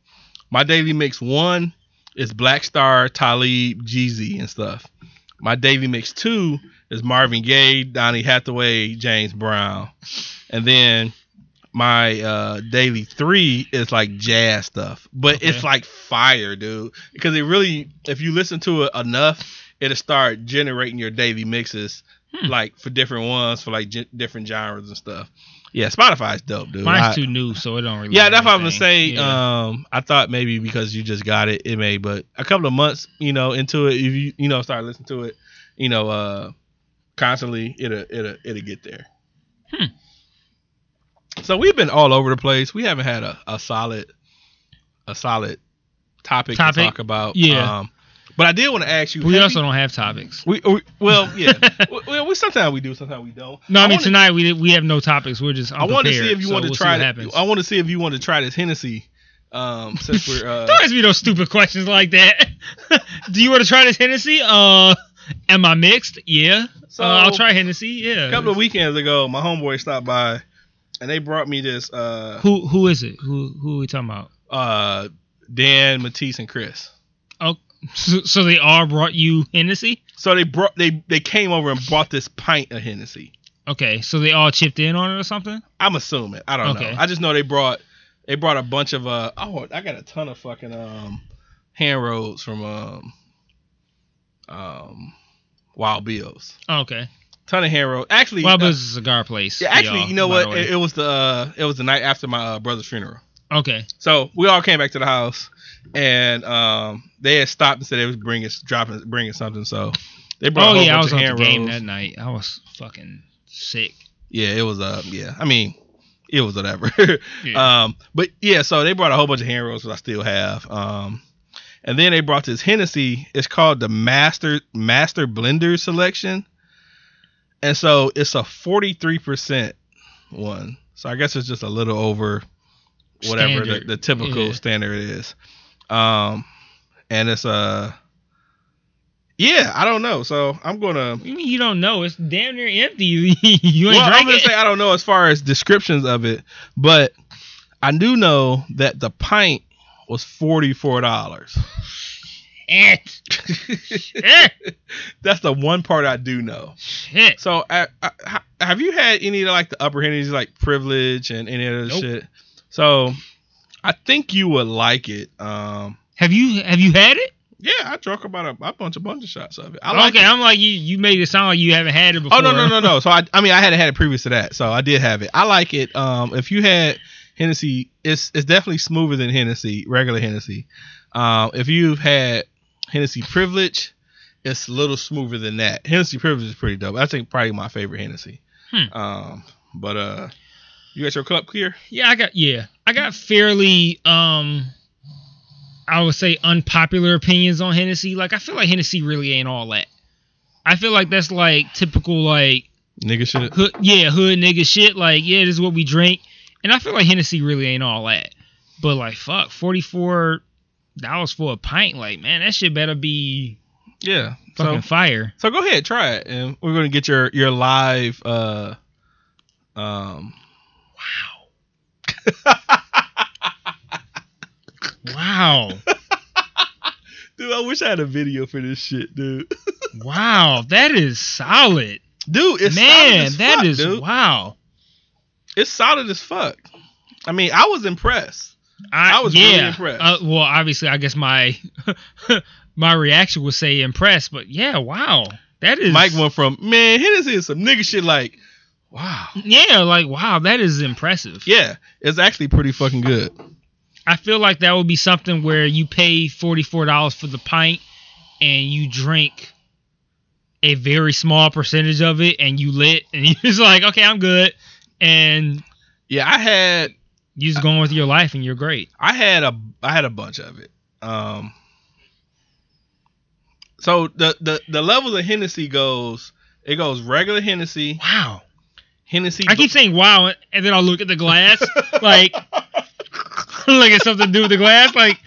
my daily mix one is Black Star, Talib, Jeezy, and stuff. My daily mix two is Marvin Gaye, Donny Hathaway, James Brown, and then my uh, daily three is like jazz stuff, but Okay. it's like fire, dude. Because it really, if you listen to it enough, it'll start generating your daily mixes, Hmm. like for different ones, for like gen- different genres and stuff. Yeah, Spotify's dope, dude. Mine's I- too new, so it don't really. yeah, that's what I'm gonna say. Yeah. Um, I thought maybe because you just got it, it may, but a couple of months, you know, into it, if you you know start listening to it, you know, uh, constantly, it'll it'll it'll get there. Hmm. So we've been all over the place. We haven't had a, a solid a solid topic, to talk about. Yeah. Um, but I did want to ask you. we also you- don't have topics. we, we well yeah. we, we sometimes we do, sometimes we don't. No, I mean wanna- tonight we we have no topics. We're just. I want to see if you so want to we'll try. th- I want to see if you want to try this Hennessy. Um, since we're uh, Don't ask me those stupid questions like that. Do you want to try this Hennessy? Uh, am I mixed? Yeah. So- uh, I'll try Hennessy. Yeah. a couple of weekends ago, my homeboy stopped by, and they brought me this. Uh, Who who is it? Who who are we talking about? uh, Dan, Matisse, and Chris. Oh, so, so they all brought you Hennessy? So they brought they they came over and bought this pint of Hennessy. Okay, so they all chipped in on it or something? I'm assuming. I don't Okay. know. I just know they brought they brought a bunch of uh oh I got a ton of fucking um hand rolls from um um Wild Bills. Oh, okay. Ton of hand rolls. Actually, Wild uh, is a cigar place. yeah, actually, y'all, you know what? It, it was the uh, it was the night after my uh, brother's funeral. okay. So we all came back to the house, and um, they had stopped and said they was bringing dropping bringing something. So they brought. Oh a whole yeah, I was on the game rolls. that night. I was fucking sick. Yeah, it was. Uh, yeah. I mean, it was whatever. Yeah. um, but yeah, so they brought a whole bunch of hand rolls that I still have. Um, and then they brought this Hennessy. It's called the Master Master Blender Selection, and so it's a forty three percent one. So I guess it's just a little over whatever the, the typical Yeah. standard is. Um, and it's uh, yeah, I don't know. So I'm gonna. You mean you don't know? It's damn near empty. you ain't Well, I'm gonna it. say I don't know as far as descriptions of it, but I do know that the pint was forty four dollars. Eh, eh, That's the one part I do know. Shit. So, I, I, have you had any of like the upper Hennessys, like Privilege and any of this Nope. shit? So, I think you would like it. Um, Have you have you had it? yeah, I drunk about a, a bunch, a bunch of shots of it. I like okay, it. I'm like you. You made it sound like you haven't had it before. Oh no no no no! So I I mean I hadn't had it previous to that, so I did have it. I like it. Um, if you had Hennessy, it's it's definitely smoother than Hennessy, regular Hennessy. Um, if you've had Hennessy Privilege, it's a little smoother than that. Hennessy Privilege is pretty dope. I think probably my favorite Hennessy. Hmm. Um, but uh, you got your cup clear? Yeah, I got yeah. I got fairly um I would say unpopular opinions on Hennessy. Like I feel like Hennessy really ain't all that. I feel like that's like typical like Nigga shit. hood yeah, hood nigga shit. Like, yeah, this is what we drink. And I feel like Hennessy really ain't all that. But like fuck, forty four dollars for a pint, like man, that shit better be Yeah. fucking So fire. so go ahead, try it, and we're gonna get your your live uh um Wow. Wow. dude, I wish I had a video for this shit, dude. wow. That is solid. Dude, it's solid man, as that fuck, is dude. wow. It's solid as fuck. I mean, I was impressed. I was yeah. really impressed. Uh, well, obviously, I guess my my reaction would say impressed, but yeah, wow, that is Mike went from man, Hennessy is some nigga shit like, wow. yeah, like wow, that is impressive. Yeah, it's actually pretty fucking good. I feel like that would be something where you pay forty four dollars for the pint and you drink a very small percentage of it and you lit and you're just like, okay, I'm good, and Yeah, I had you just going with your life and you're great. I had a I had a bunch of it. Um so the the the levels of Hennessy goes it goes regular Hennessy, Wow. Hennessy I keep saying wow, and then I'll look at the glass, like, look at something to do with the glass. Like,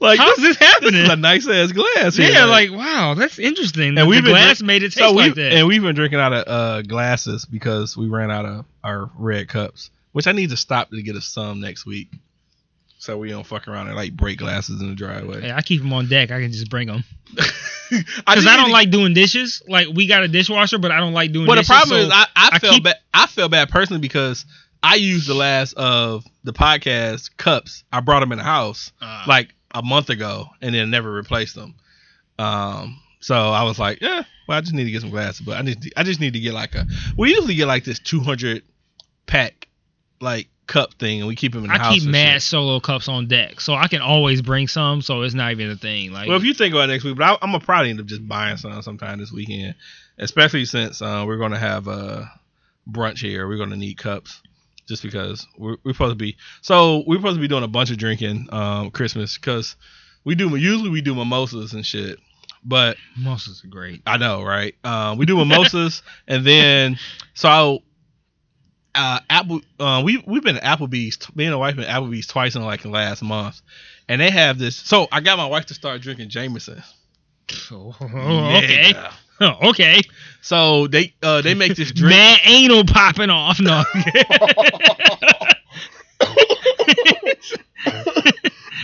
like How's this This happening? is a nice ass glass. here, yeah, like wow, that's interesting. And we've glass drink- made it taste so like that. and we've been drinking out of uh, glasses because we ran out of our red cups, which I need to stop to get us some next week, so we don't fuck around and like break glasses in the driveway. Hey, I keep them on deck. I can just bring them because just I, don't like doing dishes. Like we got a dishwasher, but I don't like doing. Well, the problem so is I, I, I felt keep- bad. I felt bad personally because I used the last of the podcast cups. I brought them in the house uh, like a month ago and then never replaced them. Um, so I was like, yeah, well, I just need to get some glasses, but I need I just need to get like a. We usually get like this 200 pack like cup thing, and we keep them in the I house. keep and mad shit. solo cups on deck, so I can always bring some. So it's not even a thing. Like Well, if you think about it next week, but I, I'm gonna probably end up just buying some sometime this weekend, especially since uh, we're gonna have a brunch here. We're gonna need cups, just because we're, we're supposed to be. So we're supposed to be doing a bunch of drinking um, Christmas because we do usually we do mimosas and shit, but mimosas are great. I know, right? Um, we do mimosas, and then so uh, Apple. Uh, we we've been to Applebee's. Me and my wife been to Applebee's twice in like the last month, and they have this. So I got my wife to start drinking Jameson. Oh, okay, Nigga. oh, okay. So they uh they make this drink. Mad anal popping off. No.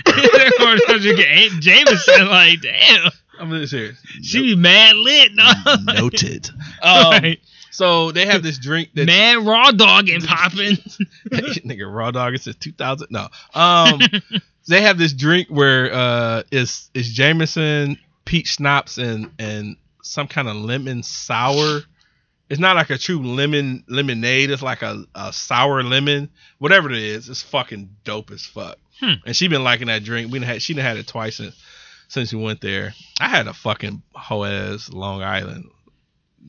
They're going to drink Aunt Jameson. Like, damn, I'm just serious. she be mad lit. No. Noted. Um, Right. So they have this drink that Man, raw dog and popping. nigga raw dog. It says 2000. No. Um. they have this drink where uh is is Jameson, peach schnapps, and and some kind of lemon sour. It's not like a true lemon lemonade. It's like a, a sour lemon, whatever it is. It's fucking dope as fuck. Hmm. And she been liking that drink. We had she done had it twice since since we went there. I had a fucking whole ass Long Island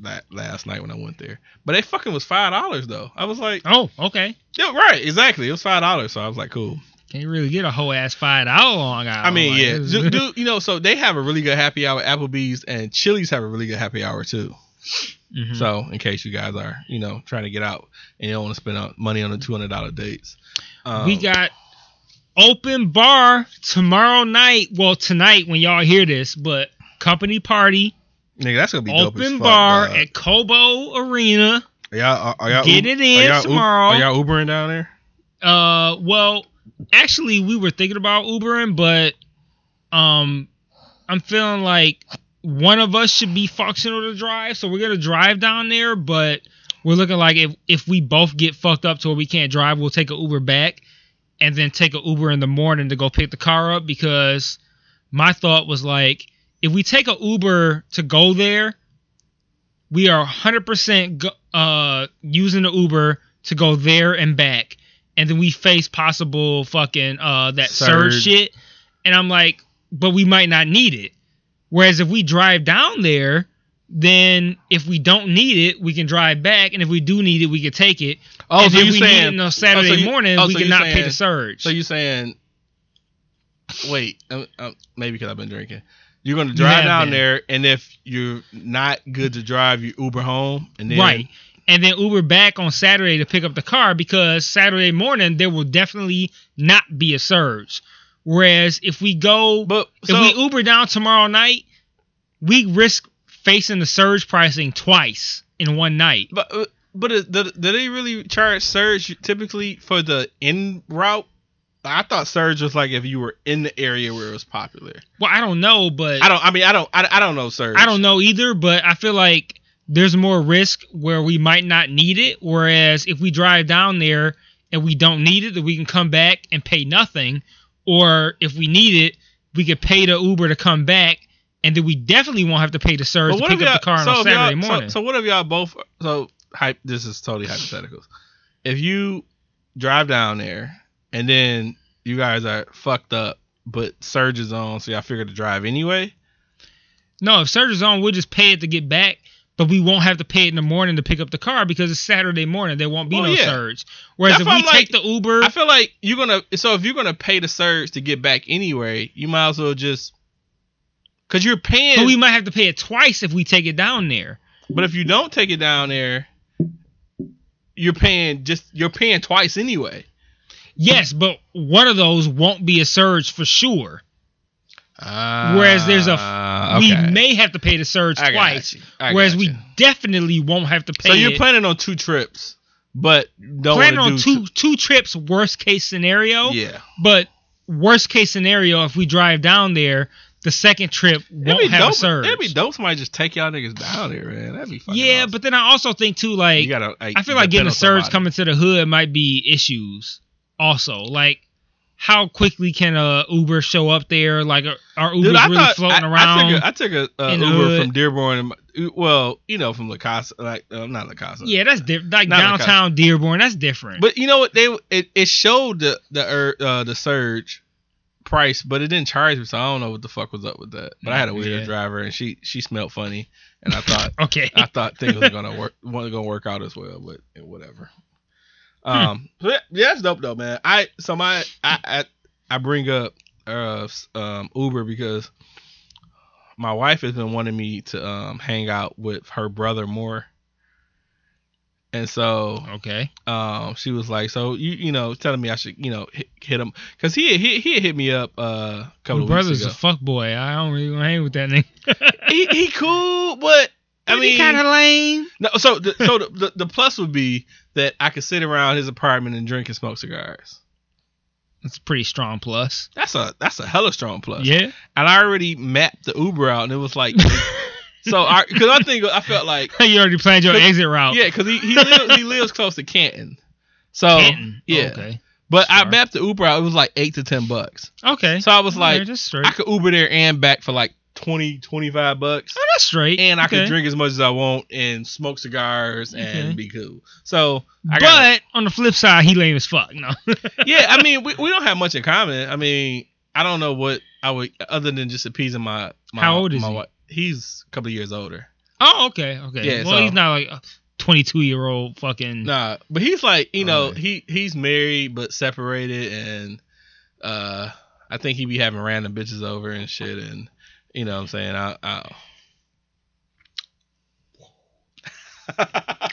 that last night when I went there, but they fucking was five dollars though. I was like, oh, okay. yeah, right, exactly. It was five dollars, so I was like, cool. Can't really get a whole ass five dollar long I mean, like, yeah, do, you know? So they have a really good happy hour. Applebee's and Chili's have a really good happy hour too. Mhm. So in case you guys are, you know, trying to get out and you don't want to spend money on the two hundred dollar dates, um, we got open bar tomorrow night. Well, tonight when y'all hear this, but company party, nigga. That's gonna be dope as open fuck, bar dog. at Cobo Arena. Are y'all, are, are y'all Get it in are tomorrow. Are y'all Ubering down there? Uh, well, actually, we were thinking about Ubering, but um, I'm feeling like one of us should be functional to drive, so we're gonna drive down there. But we're looking like if if we both get fucked up to where we can't drive, we'll take an Uber back, and then take an Uber in the morning to go pick the car up. Because my thought was like, if we take an Uber to go there, we are 100% go, uh using the Uber to go there and back, and then we face possible fucking uh that surge, Surge. shit, and I'm like, but we might not need it. Whereas if we drive down there, then if we don't need it, we can drive back, and if we do need it, we can take it. Oh, and so if you we saying need it on Saturday you- morning, oh, we so can not pay the surge. So you saying? Wait, um, um, maybe because I've been drinking. You're gonna drive down there, and if you're not good to drive, you Uber home, and then right. And then Uber back on Saturday to pick up the car because Saturday morning there will definitely not be a surge. Whereas if we go, But if we Uber down tomorrow night, we risk facing the surge pricing twice in one night. but uh, but uh, do, do they really charge surge typically for the in route? I thought surge was like if you were in the area where it was popular. Well, I don't know, but I don't. I mean, I don't. I, I don't know surge. I don't know either, but I feel like there's more risk where we might not need it. Whereas if we drive down there and we don't need it, then we can come back and pay nothing. Or if we need it, we could pay the Uber to come back, and then we definitely won't have to pay the surge to pick up the car on so a Saturday morning. So, what if y'all both? So hype. This is totally hypotheticals. If you drive down there and then you guys are fucked up, but surge is on, so y'all figure to drive anyway. no, if surge is on, we'll just pay it to get back. But we won't have to pay it in the morning to pick up the car because it's Saturday morning. There won't be Oh, no yeah. surge. Whereas That's if we I'm take the Uber, I feel like you're gonna. So if you're gonna pay the surge to get back anyway, you might as well just. Cause you're paying. but we might have to pay it twice if we take it down there. But if you don't take it down there, you're paying just you're paying twice anyway. Yes, but one of those won't be a surge for sure. Whereas there's a- Ah, We may have to pay the surge I twice, whereas we definitely won't have to pay. So you're it. planning on two trips, but don't planning on two two trips. Worst case scenario, Yeah. but worst case scenario, if we drive down there, the second trip won't have dope. a surge. It'd be dope. Somebody just take y'all niggas down there, man. That'd be fucking yeah, awesome. but then I also think too, like gotta. Like, I feel like getting a surge somebody. coming to the hood might be issues. Also, like how quickly can a Uber show up there? Like are, are Ubers Dude, really thought floating I, around? I took a, I took a uh, Uber from Dearborn. Well, you know, from La Casa, like uh, not La Casa. yeah, that's different. Like downtown Dearborn, that's different. But you know what? They it, it showed the the er, uh, the surge price, but it didn't charge me, so I don't know what the fuck was up with that. But I had a weird Yeah. driver, and she she smelled funny, and I thought okay, I thought things were gonna work wasn't gonna work out as well, but whatever. Hmm. Um, so yeah, that's dope though, man. I so my I I, I bring up uh um Uber because my wife has been wanting me to um hang out with her brother more, and so okay. um she was like, so you you know telling me I should you know hit, hit him because he he he hit me up uh, a couple My of brother's a fuck boy. I don't really want to hang with that nigga. he he cool, but I mean kind of lame. No, so the, so the, the the plus would be that I could sit around his apartment and drink and smoke cigars. That's a pretty strong plus. That's a that's a hella strong plus. Yeah. And I already mapped the Uber out, and it was like, so I because I think I felt like you already planned your exit route. yeah, because he he lives he lives close to Canton. So Canton. Oh, yeah, Okay. but I mapped the Uber out. It was like eight to ten bucks. Okay. So I was like. I could Uber there and back for like 20, 25 bucks. oh, that's straight. And I okay. could drink as much as I want and smoke cigars and Okay. be cool. So I But got on the flip side, he lame as fuck. No. yeah, I mean, we, we don't have much in common. I mean, I don't know what I would other than just appeasing my. my How old is my he? wi- He's a couple of years older. oh, okay, okay. Yeah, well, so- he's not like a 22 year old fucking. Nah, but he's like you know Alright. he he's married but separated and uh I think he be having random bitches over and shit and you know what I'm saying I. I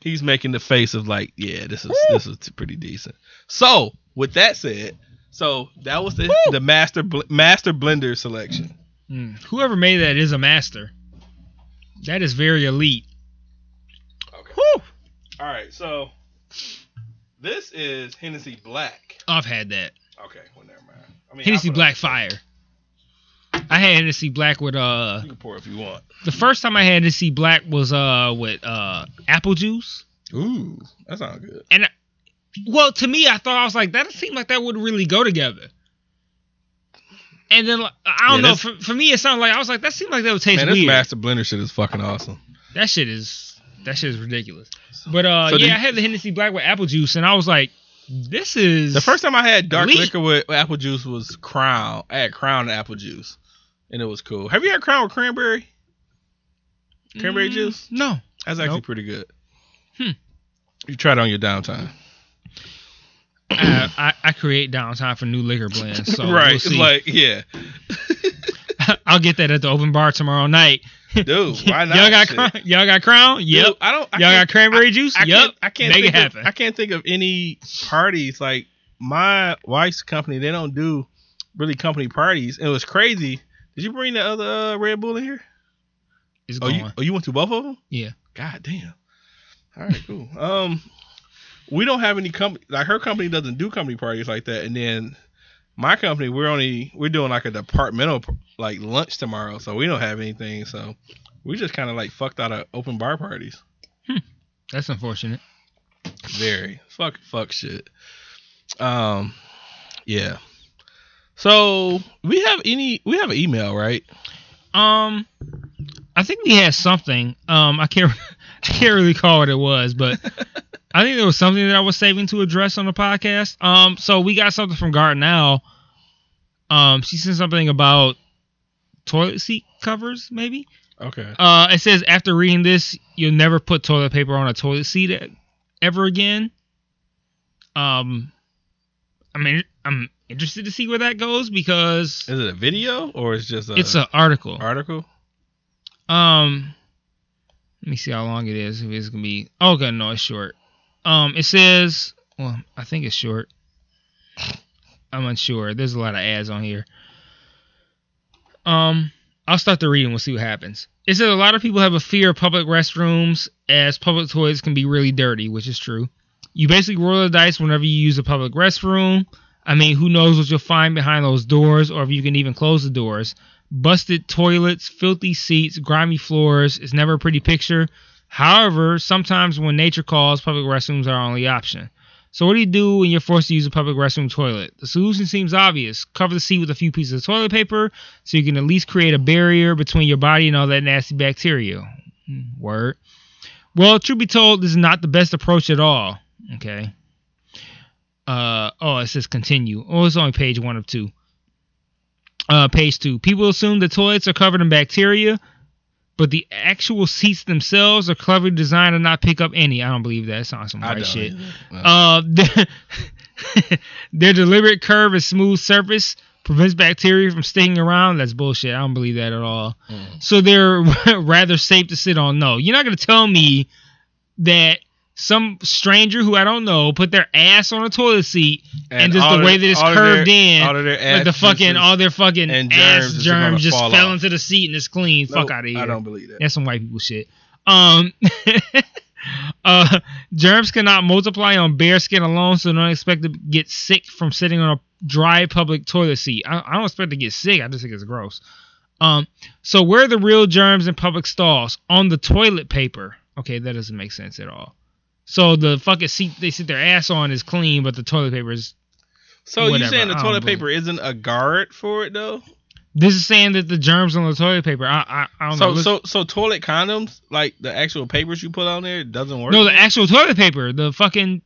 He's making the face of like, yeah, this is this is pretty decent. So, with that said, so that was the the master bl- master blender selection. Mm. Whoever made that is a master. That is very elite. Okay. All right, so this is Hennessy Black. I've had that. Okay, well never mind. I mean, Hennessy I'll Black Fire. I had Hennessy Black with uh You can pour if you want. the first time I had Hennessy Black was uh with uh apple juice. Ooh, that sounds good. And, well, to me, I thought I was like that seemed like that would really go together. And then like, I don't Yeah, know. For, for me, it sounded like I was like that seemed like that would taste Man, this master blender shit is fucking awesome. That shit is that shit is ridiculous. But uh, So yeah, I had the Hennessy Black with apple juice, and I was like, this is The first time I had dark Elite. liquor with apple juice was Crown. I had Crown apple juice, and it was cool. Have you had Crown with cranberry? cranberry Mm, juice? No, That's actually Nope. pretty good. Hmm. You try it on your downtime. I, I, I create downtime for new liquor blends. So right. we'll like, yeah. I'll get that at the open bar tomorrow night. Dude, why not? y'all got crown, y'all got crown? Yep. Dude, I don't. I y'all got cranberry juice? I yep. can't. I can't Make it of, happen. I can't think of any parties like my wife's company. They don't do really company parties. It was crazy. Did you bring the other uh, Red Bull in here? it's Oh, going. you oh you went to both of them? Yeah. God damn. All right, cool. um, we don't have any company like her company doesn't do company parties like that. And then my company, we're only we're doing like a departmental like lunch tomorrow, so we don't have anything. So we just kind of like fucked out of open bar parties. Hmm. That's unfortunate. Very fuck fuck shit. Um, yeah. So we have any we have an email right? Um, I think we had something. Um, I can't, I can't really call what it was, but I think there was something that I was saving to address on the podcast. Um, so we got something from Gardenal. Um, she said something about toilet seat covers, maybe. Okay. Uh, it says after reading this, you'll never put toilet paper on a toilet seat ever again. Um, I mean, I'm interested to see where that goes because Is it a video or it's just a it's an article. article? Um, let me see how long it is. If it's gonna be, oh, okay, no, it's short. Um, it says, well, I think it's short. I'm unsure. There's a lot of ads on here. Um, I'll start the reading. We'll see what happens. It says a lot of people have a fear of public restrooms as public toilets can be really dirty, which is true. You basically roll the dice whenever you use a public restroom. I mean, who knows what you'll find behind those doors or if you can even close the doors. Busted toilets, filthy seats, grimy floors is never a pretty picture. However, sometimes when nature calls, public restrooms are our only option. So what do you do when you're forced to use a public restroom toilet? The solution seems obvious. Cover the seat with a few pieces of toilet paper so you can at least create a barrier between your body and all that nasty bacteria. Hmm, Word. Well, truth be told, this is not the best approach at all. Okay. Uh oh, it says continue. Oh, it's only page one of two. Uh, page two. People assume the toilets are covered in bacteria, but the actual seats themselves are cleverly designed to not pick up any. I don't believe that. It sounds like some right shit. Uh, their, their deliberate curve and smooth surface prevents bacteria from sticking around. That's bullshit. I don't believe that at all. Mm. So they're rather safe to sit on. No, you're not gonna tell me that some stranger who I don't know put their ass on a toilet seat and, just the way that it's curved their- in, all their like the fucking all their fucking and ass germs gonna germs just fell off. into the seat and it's clean. Fuck out of here. I don't believe that. That's some white people shit. Um, uh, germs cannot multiply on bare skin alone, so don't expect to get sick from sitting on a dry public toilet seat. I, I don't expect to get sick. I just think it's gross. Um, so where are the real germs in public stalls? On the toilet paper. Okay, that doesn't make sense at all. So the fucking seat they sit their ass on is clean, but the toilet paper is. So you saying the toilet believe- paper isn't a guard for it though? This is saying that the germs on the toilet paper. I I, I don't So know. Look- so so toilet condoms, like the actual papers you put on there, doesn't work. no, the actual toilet paper. The fucking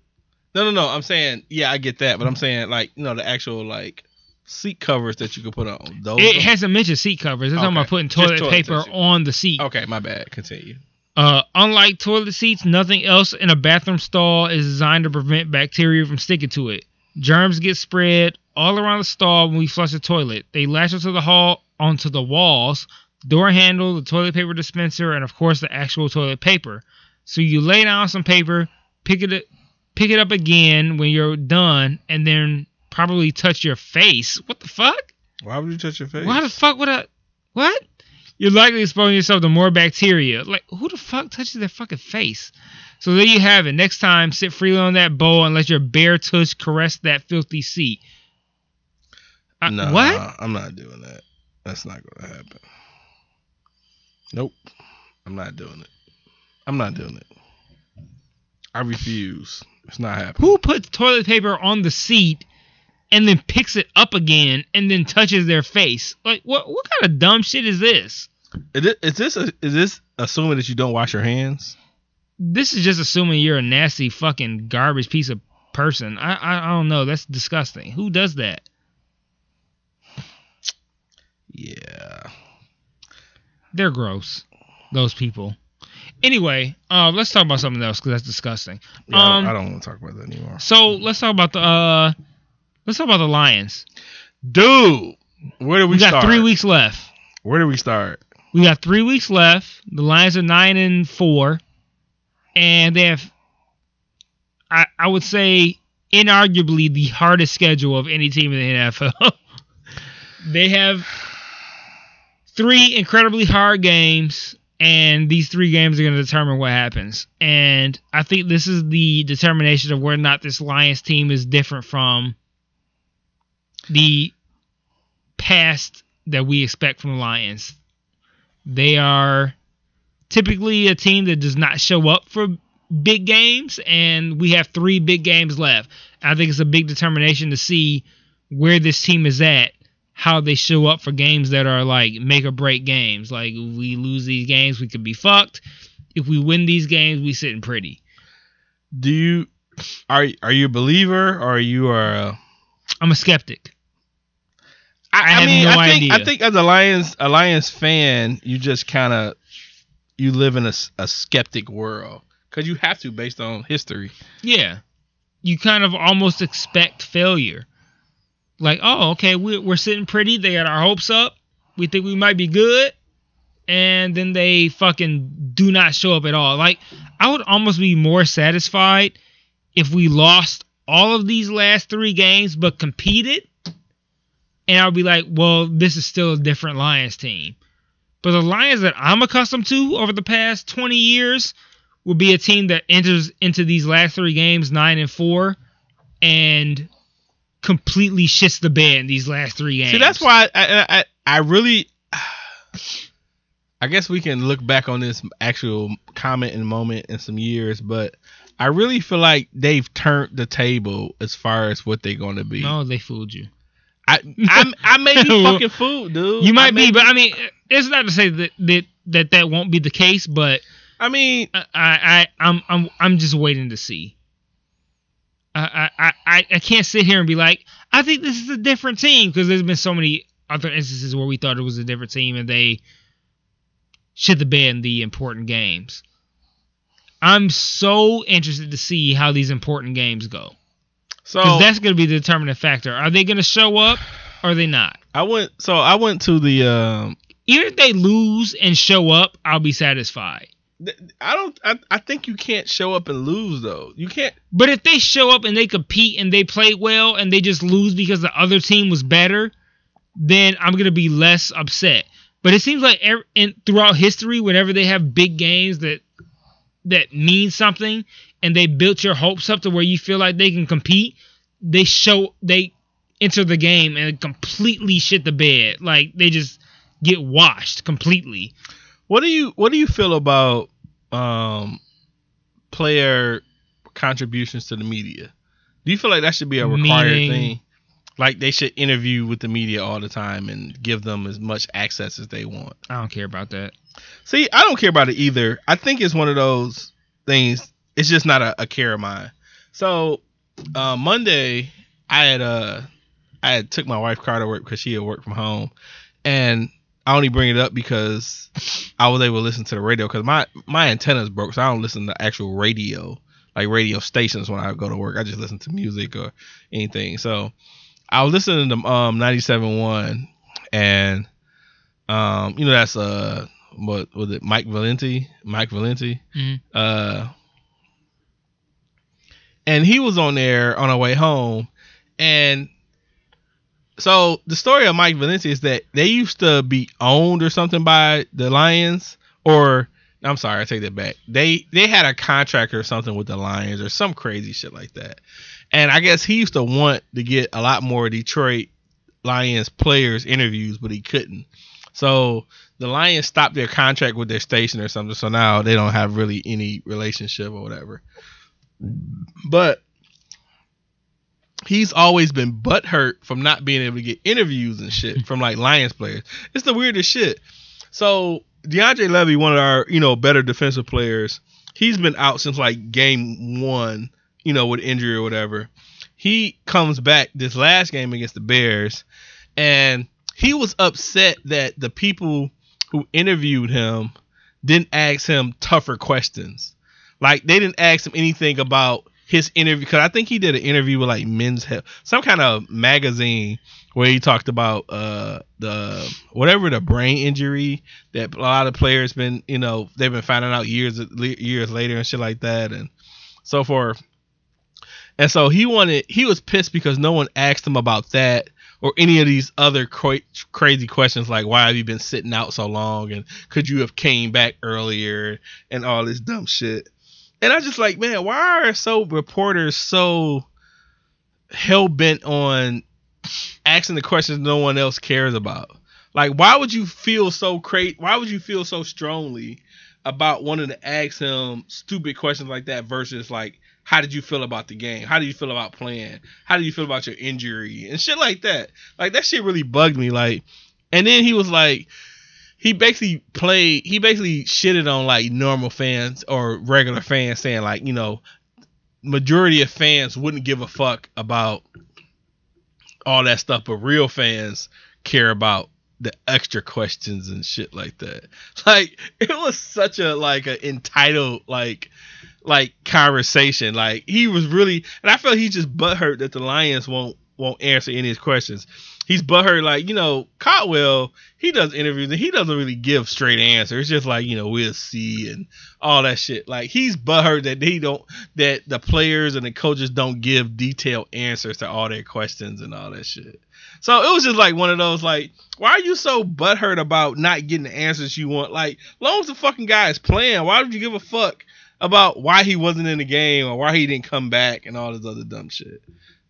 no, no, no. I'm saying, yeah, I get that, but I'm saying like you know the actual like seat covers that you can put on. Those. It hasn't mentioned seat covers. It's talking about putting toilet toilet paper tissue. on the seat. okay, my bad. Continue. Uh, unlike toilet seats, nothing else in a bathroom stall is designed to prevent bacteria from sticking to it. Germs get spread all around the stall when we flush the toilet. They latch onto the hall onto the walls, door handle, the toilet paper dispenser, and of course the actual toilet paper. So you lay down some paper, pick it pick it up again when you're done, and then probably touch your face. What the fuck? Why would you touch your face? Why the fuck would I? What? You're likely exposing yourself to more bacteria. Like, who the fuck touches their fucking face? So there you have it. Next time, sit freely on that bowl and let your bare tush caress that filthy seat. Uh, no, What? I'm not doing that. That's not gonna happen. Nope. I'm not doing it. I'm not doing it. I refuse. It's not happening. Who puts toilet paper on the seat and then picks it up again and then touches their face? Like, what? What kind of dumb shit is this? Is this is this, a, is this assuming that you don't wash your hands? This is just assuming you're a nasty fucking garbage piece of person. I I, I don't know. That's disgusting. Who does that? Yeah. They're gross. Those people. Anyway, uh, let's talk about something else because that's disgusting. Yeah, I Um, don't- I don't want to talk about that anymore. So let's talk about the uh, let's talk about the Lions. Dude, where do we, We, got start? three weeks left. Where do we start? We got three weeks left. The Lions are nine and four, and they have, I I would say, inarguably the hardest schedule of any team in the NFL. they have three incredibly hard games, and these three games are going to determine what happens. And I think this is the determination of whether or not this Lions team is different from the past that we expect from the Lions. They are typically a team that does not show up for big games, and we have three big games left. I think it's a big determination to see where this team is at, how they show up for games that are like make or break games. Like if we lose these games, we could be fucked. If we win these games, we sitting pretty. Do you are are you a believer or are you are a I'm a skeptic. I, I have mean, no I think I think as a Lions a Lions fan, you just kind of you live in a, a skeptic world because you have to based on history. Yeah. You kind of almost expect failure. Like, oh, okay, we're, we're sitting pretty. They got our hopes up. We think we might be good. And then they fucking do not show up at all. Like, I would almost be more satisfied if we lost all of these last three games but competed and I'll be like, well, this is still a different Lions team. But the Lions that I'm accustomed to over the past 20 years will be a team that enters into these last three games nine and four, and completely shits the bed in these last three games. See, that's why I, I, I, I really. I guess we can look back on this actual comment and moment in some years, but I really feel like they've turned the table as far as what they're going to be. No, they fooled you. I, I, I may be fucking fooled, dude. You might may be, but I mean, it's not to say that that that, that won't be the case, but I mean, I, I, I'm, I'm, I'm just waiting to see. I, I, I, I can't sit here and be like, I think this is a different team because there's been so many other instances where we thought it was a different team and they shit the bed in the important games. I'm so interested to see how these important games go so that's going to be the determining factor. Are they going to show up or are they not? I went. So I went to the. Um, Even if they lose and show up, I'll be satisfied. I don't. I, I think you can't show up and lose though. You can't. But if they show up and they compete and they play well and they just lose because the other team was better, then I'm gonna be less upset. But it seems like ev- in, throughout history, whenever they have big games that that mean something and they built your hopes up to where you feel like they can compete, they show they enter the game and completely shit the bed. Like they just get washed completely. What do you What do you feel about um player contributions to the media? Do you feel like that should be a required Meaning- thing? Like they should interview with the media all the time and give them as much access as they want. I don't care about that. See, I don't care about it either. I think it's one of those things. It's just not a, a care of mine. So uh, Monday, I had uh, I had took my wife car to work because she had worked from home, and I only bring it up because I was able to listen to the radio because my my antenna's broke, so I don't listen to actual radio like radio stations when I go to work. I just listen to music or anything. So I was listening to um 97.1 and um you know that's uh what was it Mike Valenti Mike Valenti Mhm. uh and he was on there on our way home and so the story of Mike Valenti is that they used to be owned or something by the Lions or I'm sorry, I take that back. They they had a contract or something with the Lions or some crazy shit like that. And I guess he used to want to get a lot more Detroit Lions players interviews, but he couldn't. So the Lions stopped their contract with their station or something. So now they don't have really any relationship or whatever. But he's always been butthurt from not being able to get interviews and shit from like Lions players. It's the weirdest shit. So DeAndre Levy, one of our you know better defensive players, he's been out since like game one, you know, with injury or whatever. He comes back this last game against the Bears, and he was upset that the people who interviewed him didn't ask him tougher questions. Like they didn't ask him anything about his interview because I think he did an interview with like Men's Health, some kind of magazine where he talked about uh the whatever the brain injury that a lot of players been you know they've been finding out years years later and shit like that and so forth. And so he wanted he was pissed because no one asked him about that or any of these other cra- crazy questions like why have you been sitting out so long and could you have came back earlier and all this dumb shit. And I just like, man, why are so reporters so hell bent on asking the questions no one else cares about? Like, why would you feel so crazy? Why would you feel so strongly about wanting to ask him stupid questions like that versus like, how did you feel about the game? How did you feel about playing? How did you feel about your injury and shit like that? Like that shit really bugged me. Like, and then he was like, he basically played he basically shitted on like normal fans or regular fans saying like you know majority of fans wouldn't give a fuck about all that stuff but real fans care about the extra questions and shit like that like it was such a like an entitled like like conversation. Like he was really and i felt he just butthurt that the lions won't won't answer any of his questions. He's butthurt like you know Caldwell he does interviews and he doesn't really give straight answers. It's just like you know we'll see and all that shit. Like he's butthurt that they don't that the players and the coaches don't give detailed answers to all their questions and all that shit. So it was just like one of those like, why are you so butthurt about not getting the answers you want? Like, long as the fucking guy is playing, why would you give a fuck about why he wasn't in the game or why he didn't come back and all this other dumb shit?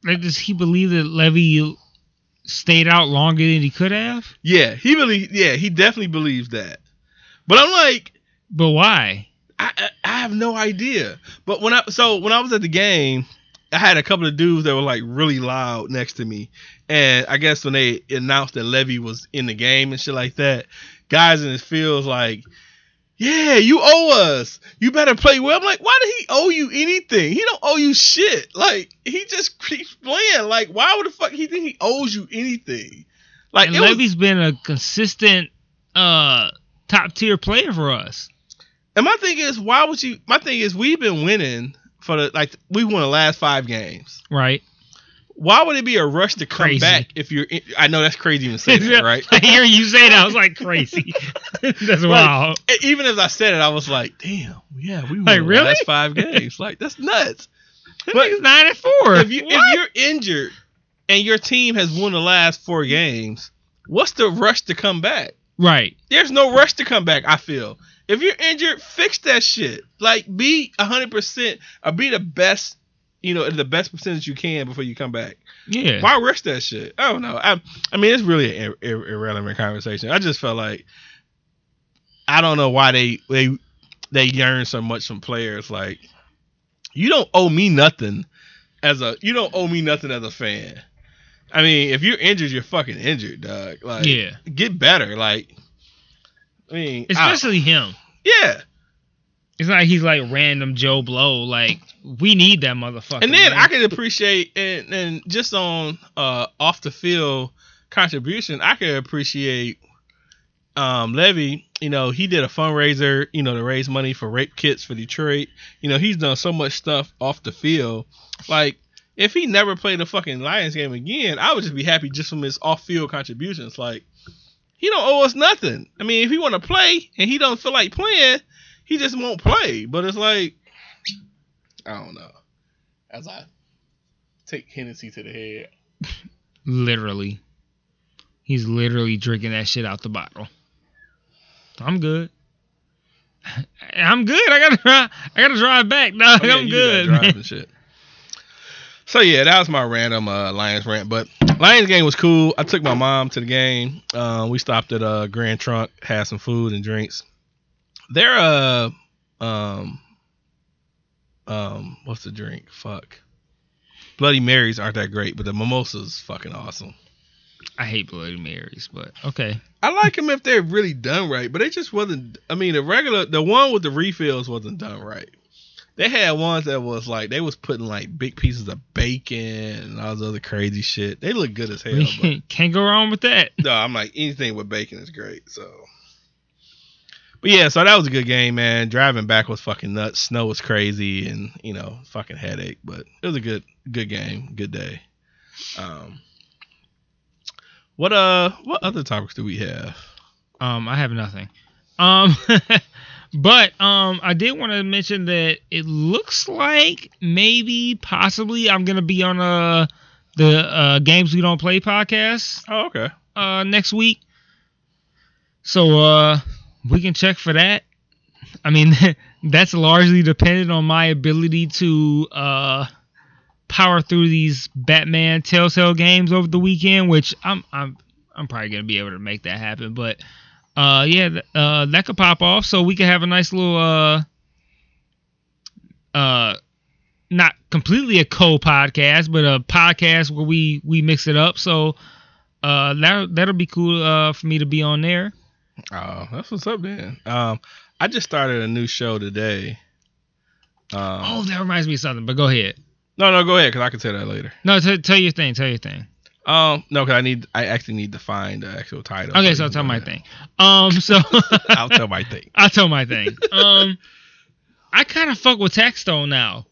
Like, does he believe that Levy stayed out longer than he could have? Yeah, he really, yeah, he definitely believes that. But I'm like, But why? I, I I have no idea. But when I so when I was at the game, I had a couple of dudes that were like really loud next to me, and I guess when they announced that Levy was in the game and shit like that, guys in his fields like, yeah, you owe us. You better play well. I'm like, why did he owe you anything? He don't owe you shit. Like he just keeps playing. Like why would the fuck he think he owes you anything? Like and it was- Levy's been a consistent uh top tier player for us. And my thing is, why would you? My thing is, we've been winning for the like we won the last five games. Right. Why would it be a rush to come Crazy. back if you're? In, I know that's crazy even say that, right? I hear you say that. I was like crazy. That's wild. E- Even as I said it, I was like, "Damn, yeah, we won Like, the really? last five games. Like that's nuts." That but- nigga's nine and four. If you What? if you're injured and your team has won the last four games, what's the rush to come back? right. There's no rush to come back. I feel if you're injured, fix that shit. Like be hundred percent or be the best, you know, the best percentage you can before you come back. Yeah. Why rush that shit? I don't know. I, I mean, it's really an ir- ir- irrelevant conversation. I just felt like I don't know why they they they yearn so much from players. Like you don't owe me nothing as a you don't owe me nothing as a fan. I mean, if you're injured, you're fucking injured, dog. Like, Yeah. get better. Like, I mean, I- Especially him. yeah. It's not like he's like random Joe Blow. Like we need that motherfucker. And then man. I can appreciate and, and just on uh off the field contribution, I can appreciate um Levy, you know, he did a fundraiser, you know, to raise money for rape kits for Detroit. You know, he's done so much stuff off the field. Like if he never played a fucking Lions game again, I would just be happy just from his off field contributions. Like he don't owe us nothing. I mean, if he want to play and he don't feel like playing, he just won't play. But it's like I don't know. As I take Hennessy to the head. literally, he's literally drinking that shit out the bottle. I'm good. I'm good. I gotta drive. I gotta drive back. Dog. Oh, yeah, I'm good. gotta drive man. and shit. So yeah, that was my random uh, Lions rant. But Lions game was cool. I took my mom to the game. Um, we stopped at uh, Grand Trunk, had some food and drinks. They're uh um um what's the drink? Fuck. Bloody Marys aren't that great, but the mimosa's fucking awesome. I hate Bloody Marys, but okay. I like them if they're really done right, but they just wasn't. I mean, the regular, the one with the refills wasn't done right. They had ones that was like they was putting like big pieces of bacon and all this other crazy shit. They look good as hell. But Can't go wrong with that. no, I'm like anything with bacon is great. So, but yeah, so that was a good game, man. Driving back was fucking nuts. Snow was crazy, and you know, fucking headache. But it was a good, good game, good day. Um, what uh, what other topics do we have? Um, I have nothing. Um, but um, I did want to mention that it looks like maybe, possibly, I'm gonna be on uh the uh games we don't play podcast Oh, okay. uh next week. So uh we can check for that. I mean that's largely dependent on my ability to uh power through these Batman Telltale games over the weekend, which I'm I'm I'm probably gonna be able to make that happen. But uh yeah, th- uh that could pop off so we could have a nice little uh uh not completely a co podcast, but a podcast where we we mix it up. So uh that that'll be cool uh for me to be on there. Oh, that's what's up, then. Um, I just started a new show today. Um, Oh, that reminds me of something. But go ahead. no, no, go ahead, cause I can tell that later. No, t- tell your thing. Tell your thing. Um, no, cause I need, I actually need to find the actual title. Okay, so can tell my thing. Um, so I'll tell my thing. I'll tell my thing. Um, I kind of fuck with Taxstone now,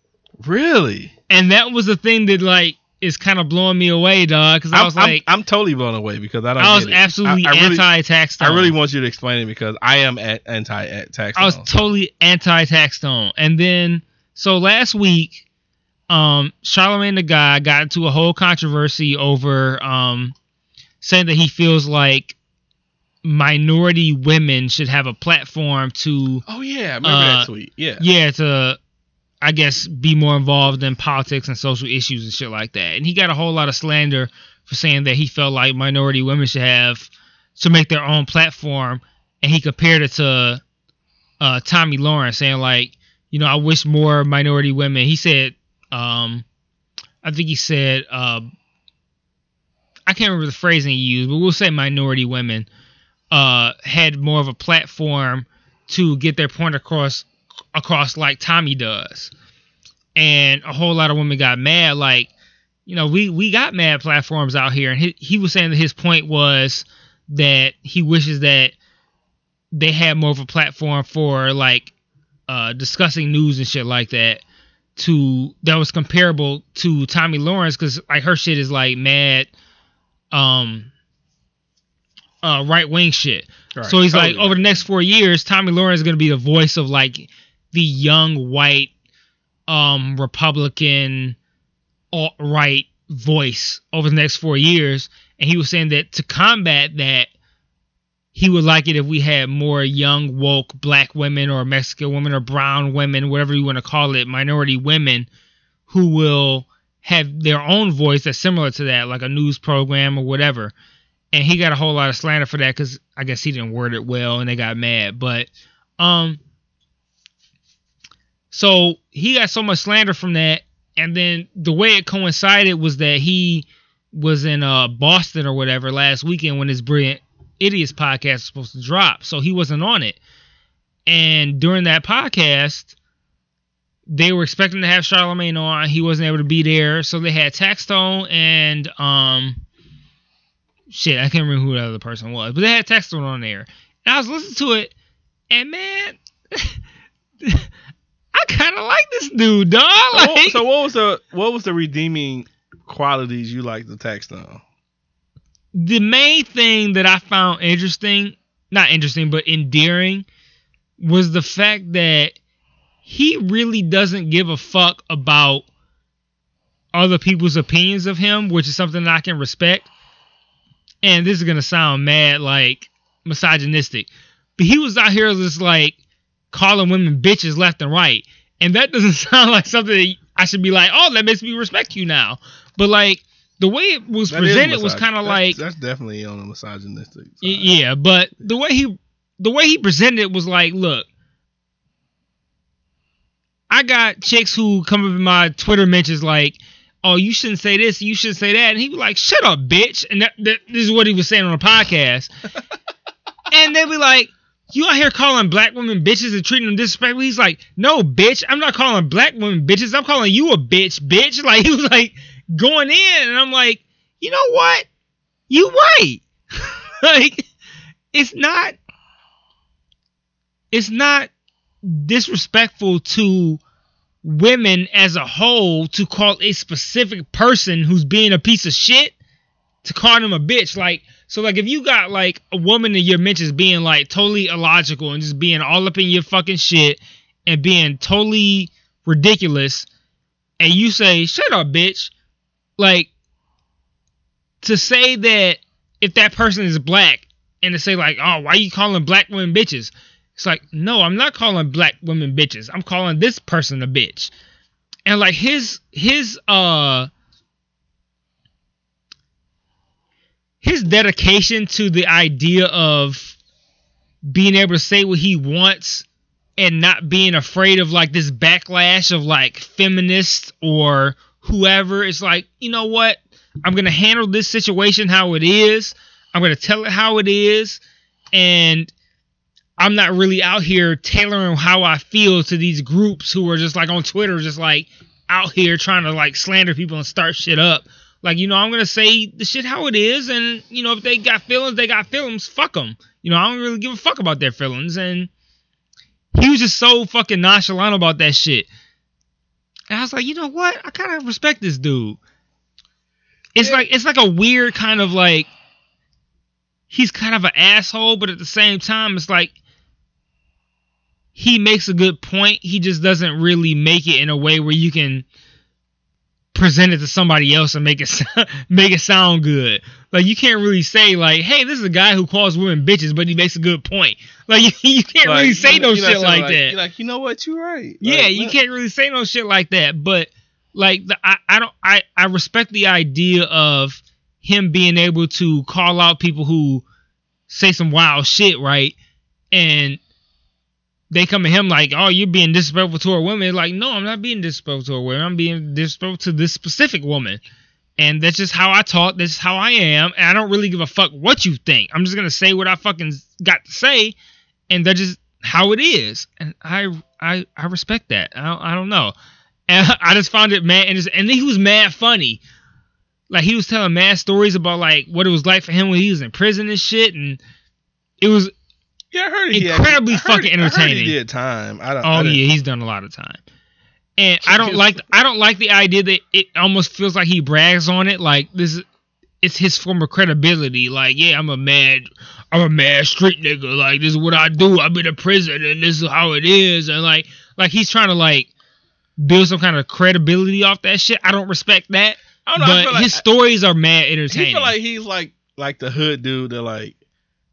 Really? and that was the thing that like is kind of blowing me away, dog. Because I I'm, was I'm- like, I'm, totally blown away because I don't. I was absolutely I, I really, anti-Taxstone. I really want you to explain it because I am at, anti at tax. I was totally anti-Taxstone, and then so last week, um, Charlamagne tha God got into a whole controversy over um saying that he feels like minority women should have a platform to Oh yeah, I remember Uh, that tweet. Yeah. yeah to i guess be more involved in politics and social issues and shit like that. And he got a whole lot of slander for saying that he felt like minority women should have to make their own platform. And he compared it to uh, Tomi Lahren saying like you know i wish more minority women. He said um i think he said uh i can't remember the phrasing he used but we'll say minority women uh had more of a platform to get their point across across like Tomi does. And a whole lot of women got mad like you know, we we got mad platforms out here and he he was saying that his point was that he wishes that they had more of a platform for like uh discussing news and shit like that to that was comparable to Tomi Lahren cuz like her shit is like mad um uh right wing shit. Right. So he's like, Totally over the next four years, Tomi Lahren is going to be the voice of like the young white um Republican alt right voice over the next four years. And he was saying that to combat that, he would like it if we had more young woke black women or Mexican women or brown women, whatever you want to call it, minority women who will have their own voice that's similar to that, like a news program or whatever and he got a whole lot of slander for that because I guess he didn't word it well, and they got mad. But um, so he got so much slander from that, and then the way it coincided was that he was in uh Boston or whatever last weekend when his Brilliant Idiots podcast was supposed to drop, so he wasn't on it. And during that podcast, they were expecting to have Charlamagne on. He wasn't able to be there, so they had Taxstone and um shit, I can't remember who the other person was, but they had Taxstone on there. And I was listening to it, and man, I kind of like this dude, dog. So Like, what, so what was the what was the redeeming qualities you like the Taxstone? the main thing that I found interesting, not interesting, but endearing, was the fact that he really doesn't give a fuck about other people's opinions of him, which is something that I can respect. And this is gonna sound mad like misogynistic, but he was out here just like calling women bitches left and right, and that doesn't sound like something that I should be like, oh, that makes me respect you now. But like the way it was That presented was kind of like that's definitely on the misogynistic. Side. Yeah, but the way he the way he presented it was like, look, I got chicks who come up in my Twitter mentions like, oh, you shouldn't say this, you shouldn't say that, and he was like, shut up, bitch, and that, that this is what he was saying on the podcast, and they'd be like. You out here calling black women bitches and treating them disrespectfully? He's like, no, bitch, I'm not calling black women bitches. I'm calling you a bitch, bitch. Like he was like going in, and I'm like, you know what? You right. like it's not it's not disrespectful to women as a whole to call a specific person who's being a piece of shit to call them a bitch like so like if you got like a woman in your mentions being like totally illogical and just being all up in your fucking shit and being totally ridiculous and you say shut up bitch like to say that if that person is black and to say like, oh, why you calling black women bitches? It's like, no, I'm not calling black women bitches. I'm calling this person a bitch. And like his his uh his dedication to the idea of being able to say what he wants and not being afraid of like this backlash of like feminists or whoever. It's like you know what? I'm gonna handle this situation how it is. I'm gonna tell it how it is. And i'm not really out here tailoring how i feel to these groups who are just like on twitter just like out here trying to like slander people and start shit up like you know i'm gonna say the shit how it is and you know if they got feelings they got feelings fuck them you know i don't really give a fuck about their feelings and he was just so fucking nonchalant about that shit and I was like, you know what? I kind of respect this dude. It's Yeah. like it's like a weird kind of like he's kind of an asshole, but at the same time, it's like he makes a good point. He just doesn't really make it in a way where you can present it to somebody else and make it sound, make it sound good. Like you can't really say like, "Hey, this is a guy who calls women bitches, but he makes a good point." Like you, you can't Like, really say you no you know shit I'm like that. Like, you know what? You're right. Yeah, Like, you look. can't really say no shit like that. But like the, I, I don't I, I respect the idea of him being able to call out people who say some wild shit, right? And they come at him like, Oh, you're being disrespectful to a woman. Like, no, I'm not being disrespectful to a woman. I'm being disrespectful to this specific woman. And that's just how I talk. That's how I am. And I don't really give a fuck what you think. I'm just gonna say what I fucking got to say, and that's just how it is. And I I I respect that. I don't, I don't know. And I just found it mad, and, it's, and he was mad funny. Like he was telling mad stories about like what it was like for him when he was in prison and shit, and it was Yeah, I heard he incredibly I heard- fucking I heard entertaining. he did time. I don't. Oh didn't- yeah, he's done a lot of time. And I don't like I don't like the idea that it almost feels like he brags on it like this is it's his form of credibility. Like, yeah, I'm a mad I'm a mad street nigga. Like this is what I do. I've been in prison and this is how it is and like like he's trying to like build some kind of credibility off that shit. I don't respect that. I don't know. I but feel like his stories are mad he entertaining. feel like he's like like the hood dude that like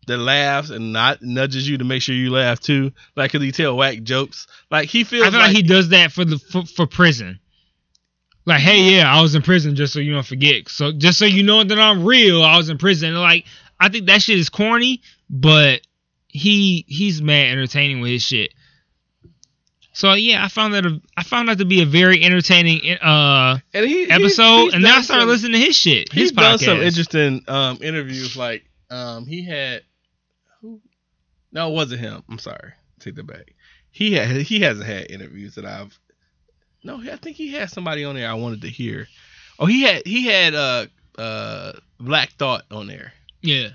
that laughs and not nudges you to make sure you laugh too. Like, cause he tell whack jokes. Like he feels I feel like, he does that for the for, for prison. Like, hey, yeah, I was in prison just so you don't forget. So just so you know that I'm real, I was in prison. And like, I think that shit is corny, but he he's mad entertaining with his shit. So yeah, I found that a, I found that to be a very entertaining uh and he, episode, he's and then I started some- listening to his shit. His He's done some interesting um interviews. Like um he had? No, it wasn't him. I'm sorry. Take that back. He had he hasn't had interviews that I've. No, I think he had somebody on there I wanted to hear. Oh, he had he had uh uh Black Thought on there. Yeah.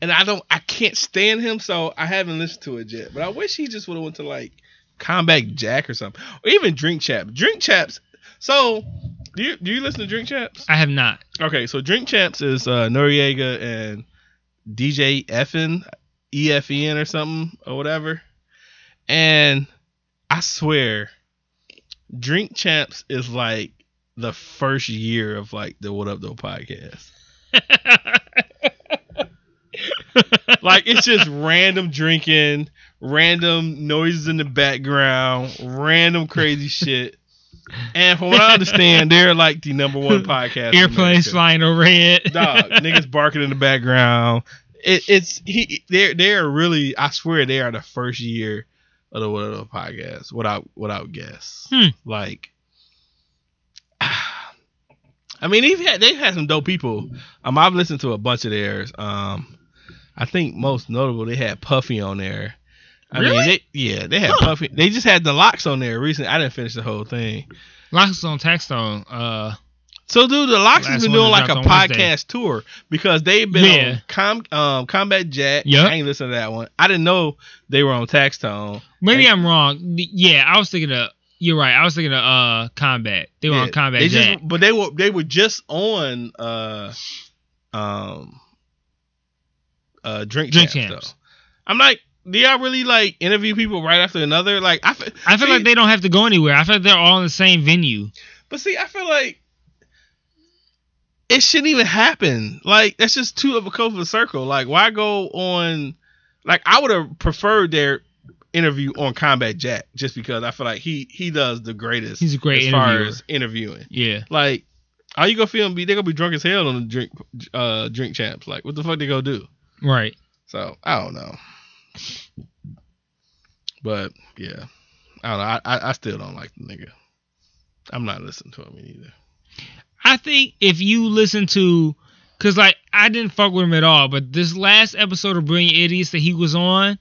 and I don't, I can't stand him, so I haven't listened to it yet. But I wish he just would have went to like Combat Jack or something, or even Drink Champs. Drink Chaps. So, do you do you listen to Drink Champs? I have not. Okay, so Drink Champs is uh, Noreaga and DJ EFN, E F E N or something or whatever. And I swear, Drink Champs is like the first year of like the What Up Though podcast. like it's just random drinking, random noises in the background, random crazy shit. And from what I understand, they're like the number one podcast. Airplanes flying overhead. Dog, niggas barking in the background. It, it's he. They're they're really. I swear they are the first year of the What Up podcast without without guess. Hmm. Like, I mean, they've had they've had some dope people. Um, I've listened to a bunch of theirs. Um, I think most notable they had Puffy on there. I Really? mean, they, yeah, they had Huh. Puffy. They just had the LOX on there recently. I didn't finish the whole thing. LOX on Taxstone. Uh, So, dude, the LOX has been doing like a podcast tour because they've been Yeah. on Com, um, Combat Jack. Yup. I ain't listened to that one. I didn't know they were on Taxstone. maybe Hey. I'm wrong. Yeah, I was thinking of. You're right. I was thinking of uh combat. They were on combat they Jack. just, but they were they were just on uh um uh drink, Drink champs, Champs. I'm like, do y'all really like interview people right after another? Like I, fe- I feel see- like they don't have to go anywhere. I feel like they're all in the same venue. But see, I feel like it shouldn't even happen. Like that's just too of a close of a circle. Like why go on? Like I would have preferred their interview on Combat Jack just because I feel like he he does the greatest. He's a great as far as interviewing. Yeah. Like are you gonna feel be they gonna be drunk as hell on the drink uh drink champs. Like what the fuck they gonna do? Right. So I don't know. But yeah, I don't know. I I, I still don't like the nigga. I'm not listening to him either. I think if you listen to, cause like I didn't fuck with him at all, but this last episode of Brilliant Idiots that he was on,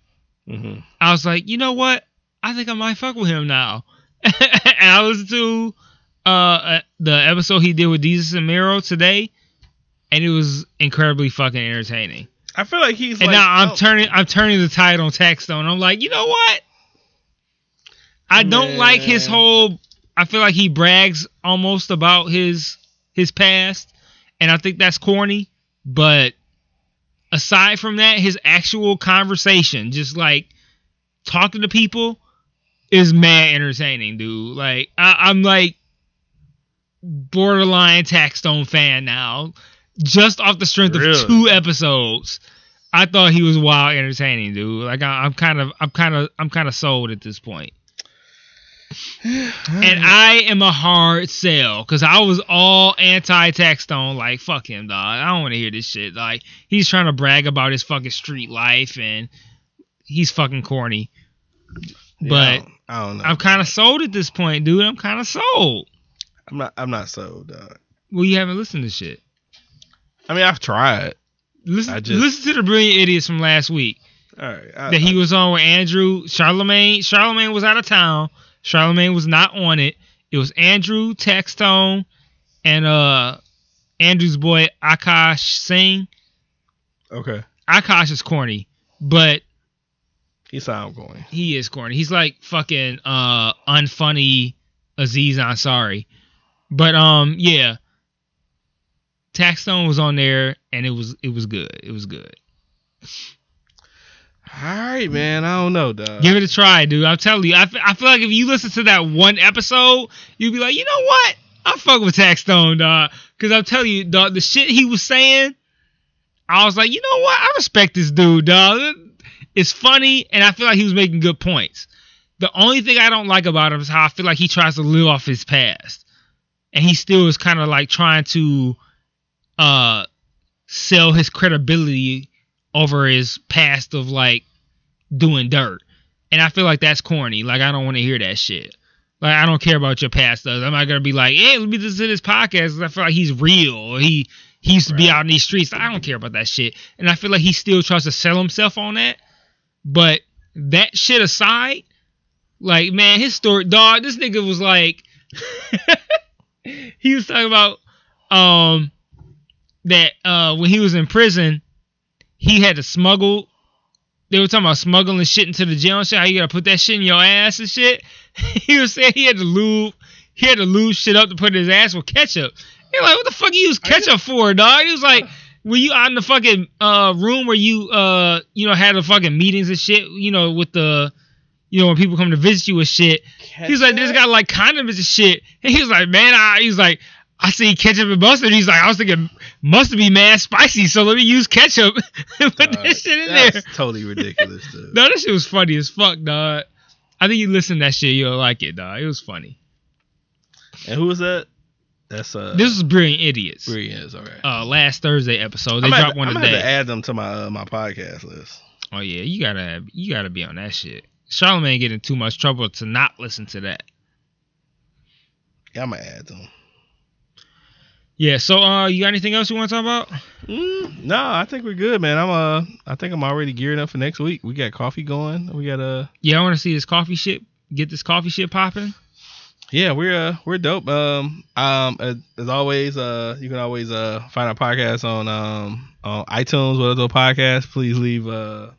Mm-hmm. I was like, you know what? I think I might fuck with him now. and I listened to uh, uh the episode he did with Desus and Mero today, and it was incredibly fucking entertaining. I feel like he's and like, now I'm oh, turning I'm turning the tide on Taxstone. I'm like, you know what? I don't like his whole. I feel like he brags almost about his his past, and I think that's corny. But aside from that, his actual conversation, just like talking to people, is mad entertaining, dude. Like I, I'm like, borderline Taxstone fan now, just off the strength Really? of two episodes. I thought he was wild entertaining, dude. Like I, I'm kind of, I'm kind of, I'm kind of sold at this point. And I am a hard sell because I was all anti Taxstone. Like, fuck him, dog. I don't want to hear this shit. Like, he's trying to brag about his fucking street life and he's fucking corny. But I don't, I don't know. I'm kind of sold at this point, dude. I'm kind of sold. I'm not. I'm not sold, dog. Well, you haven't listened to shit. I mean, I've tried. Listen, just- listen to the brilliant idiots from last week All right. I, that he I- was on with Andrew Charlamagne. Charlamagne was out of town. Charlamagne was not on it. It was Andrew Taxstone and uh Andrew's boy Akash Singh. okay. Akash is corny, but he's sound going. he is corny. He's like fucking uh unfunny Aziz Ansari. But um yeah. Taxstone was on there and it was it was good. It was good. All right, man. I don't know, dog. Give it a try, dude. I'm telling you. I, f- I feel like if you listen to that one episode, you'd be like, you know what? I fuck with Taxstone, dog. Because I'm telling you, dog, the shit he was saying, I was like, you know what? I respect this dude, dog. It's funny, and I feel like he was making good points. The only thing I don't like about him is how I feel like he tries to live off his past. And he still is kind of like trying to uh sell his credibility over his past of like doing dirt. And I feel like that's corny. Like I don't want to hear that shit. Like I don't care about your past does. I'm not gonna be like, hey, let me listen to this podcast. I feel like he's real. He he used to be out in these streets. I don't care about that shit. And I feel like he still tries to sell himself on that. But that shit aside, like man, his story, dog. This nigga was like, he was talking about um that uh when he was in prison, he had to smuggle. They were talking about smuggling shit into the jail and shit. How you gotta put that shit in your ass and shit. he was saying he had to lube, he had to lube shit up to put in his ass with ketchup. You're like, what the fuck you use ketchup for, dog? He was like, were you out in the fucking uh room where you uh you know had the fucking meetings and shit, you know, with the you know when people come to visit you with shit. He was like, this got like condoms and shit. And he was like, man, I he was like, I see ketchup and mustard. He's like, I was thinking mustard be mad spicy, so let me use ketchup and put Dog, that shit in that's there. totally ridiculous, dude. No, that shit was funny as fuck, dog. I think you listen to that shit, you'll like it, dog. It was funny. And who was that? That's uh. This is Brilliant Idiots. Brilliant. All right. Uh, last Thursday episode. They I'm dropped to, one I'm today. to add them to my uh, my podcast list. Oh yeah, you gotta you gotta be on that shit. Charlamagne get in too much trouble to not listen to that. Yeah, I'm gonna add them. Yeah. So, uh, you got anything else you want to talk about? Mm, no, I think we're good, man. I'm uh, I think I'm already gearing up for next week. We got coffee going. We got uh, Yeah, I want to see this coffee shit. Get this coffee shit popping. yeah, we're uh, we're dope. Um, um, as, as always, uh, you can always uh find our podcast on um on iTunes. What other podcast? Please leave uh,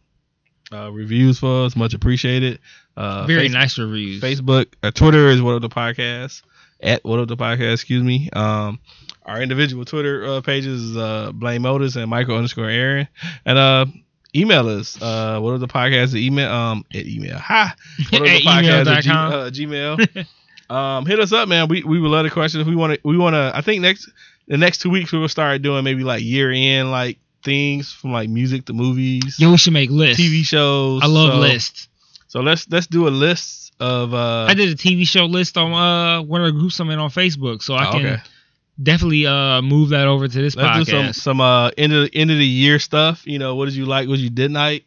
uh reviews for us. Much appreciated. Uh, Very Face- nice reviews. Facebook, uh, Twitter is What Up the Podcast at What Up the Podcast. Excuse me. Um, our individual Twitter uh, pages is uh, Blame Otis and Michael underscore Aaron, and uh, email us uh, What Up the Podcast at email um at email ha What At the Podcast at G- uh, Gmail. um, hit us up, man. We we would love the questions. We want to we want to. I think next the next two weeks we will start doing maybe like year end like things from like music to movies, Yo, we should make lists. TV shows. I love so, lists. So let's let's do a list of uh I did a TV show list on uh one of the groups I'm in on Facebook, so I Oh, can okay. Definitely uh move that over to this Let's podcast. some some uh end of end of the year stuff. You know, what did you like? What you didn't like?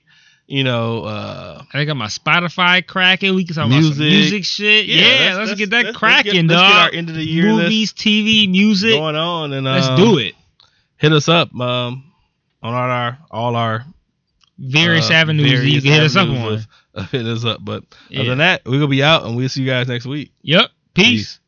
You know, uh I got my Spotify cracking. We can talk about some Music. music shit. Yeah, let's, get that let's- cracking, let's get, Let's get our end of the year Movies, TV, music. going on, and uh, Let's do it. Hit us up um on all our all our Various uh, avenues that you can hit us up on. of- of hit us up. But Yeah. other than that, we're gonna be out, and we'll see you guys next week. Yep. Peace.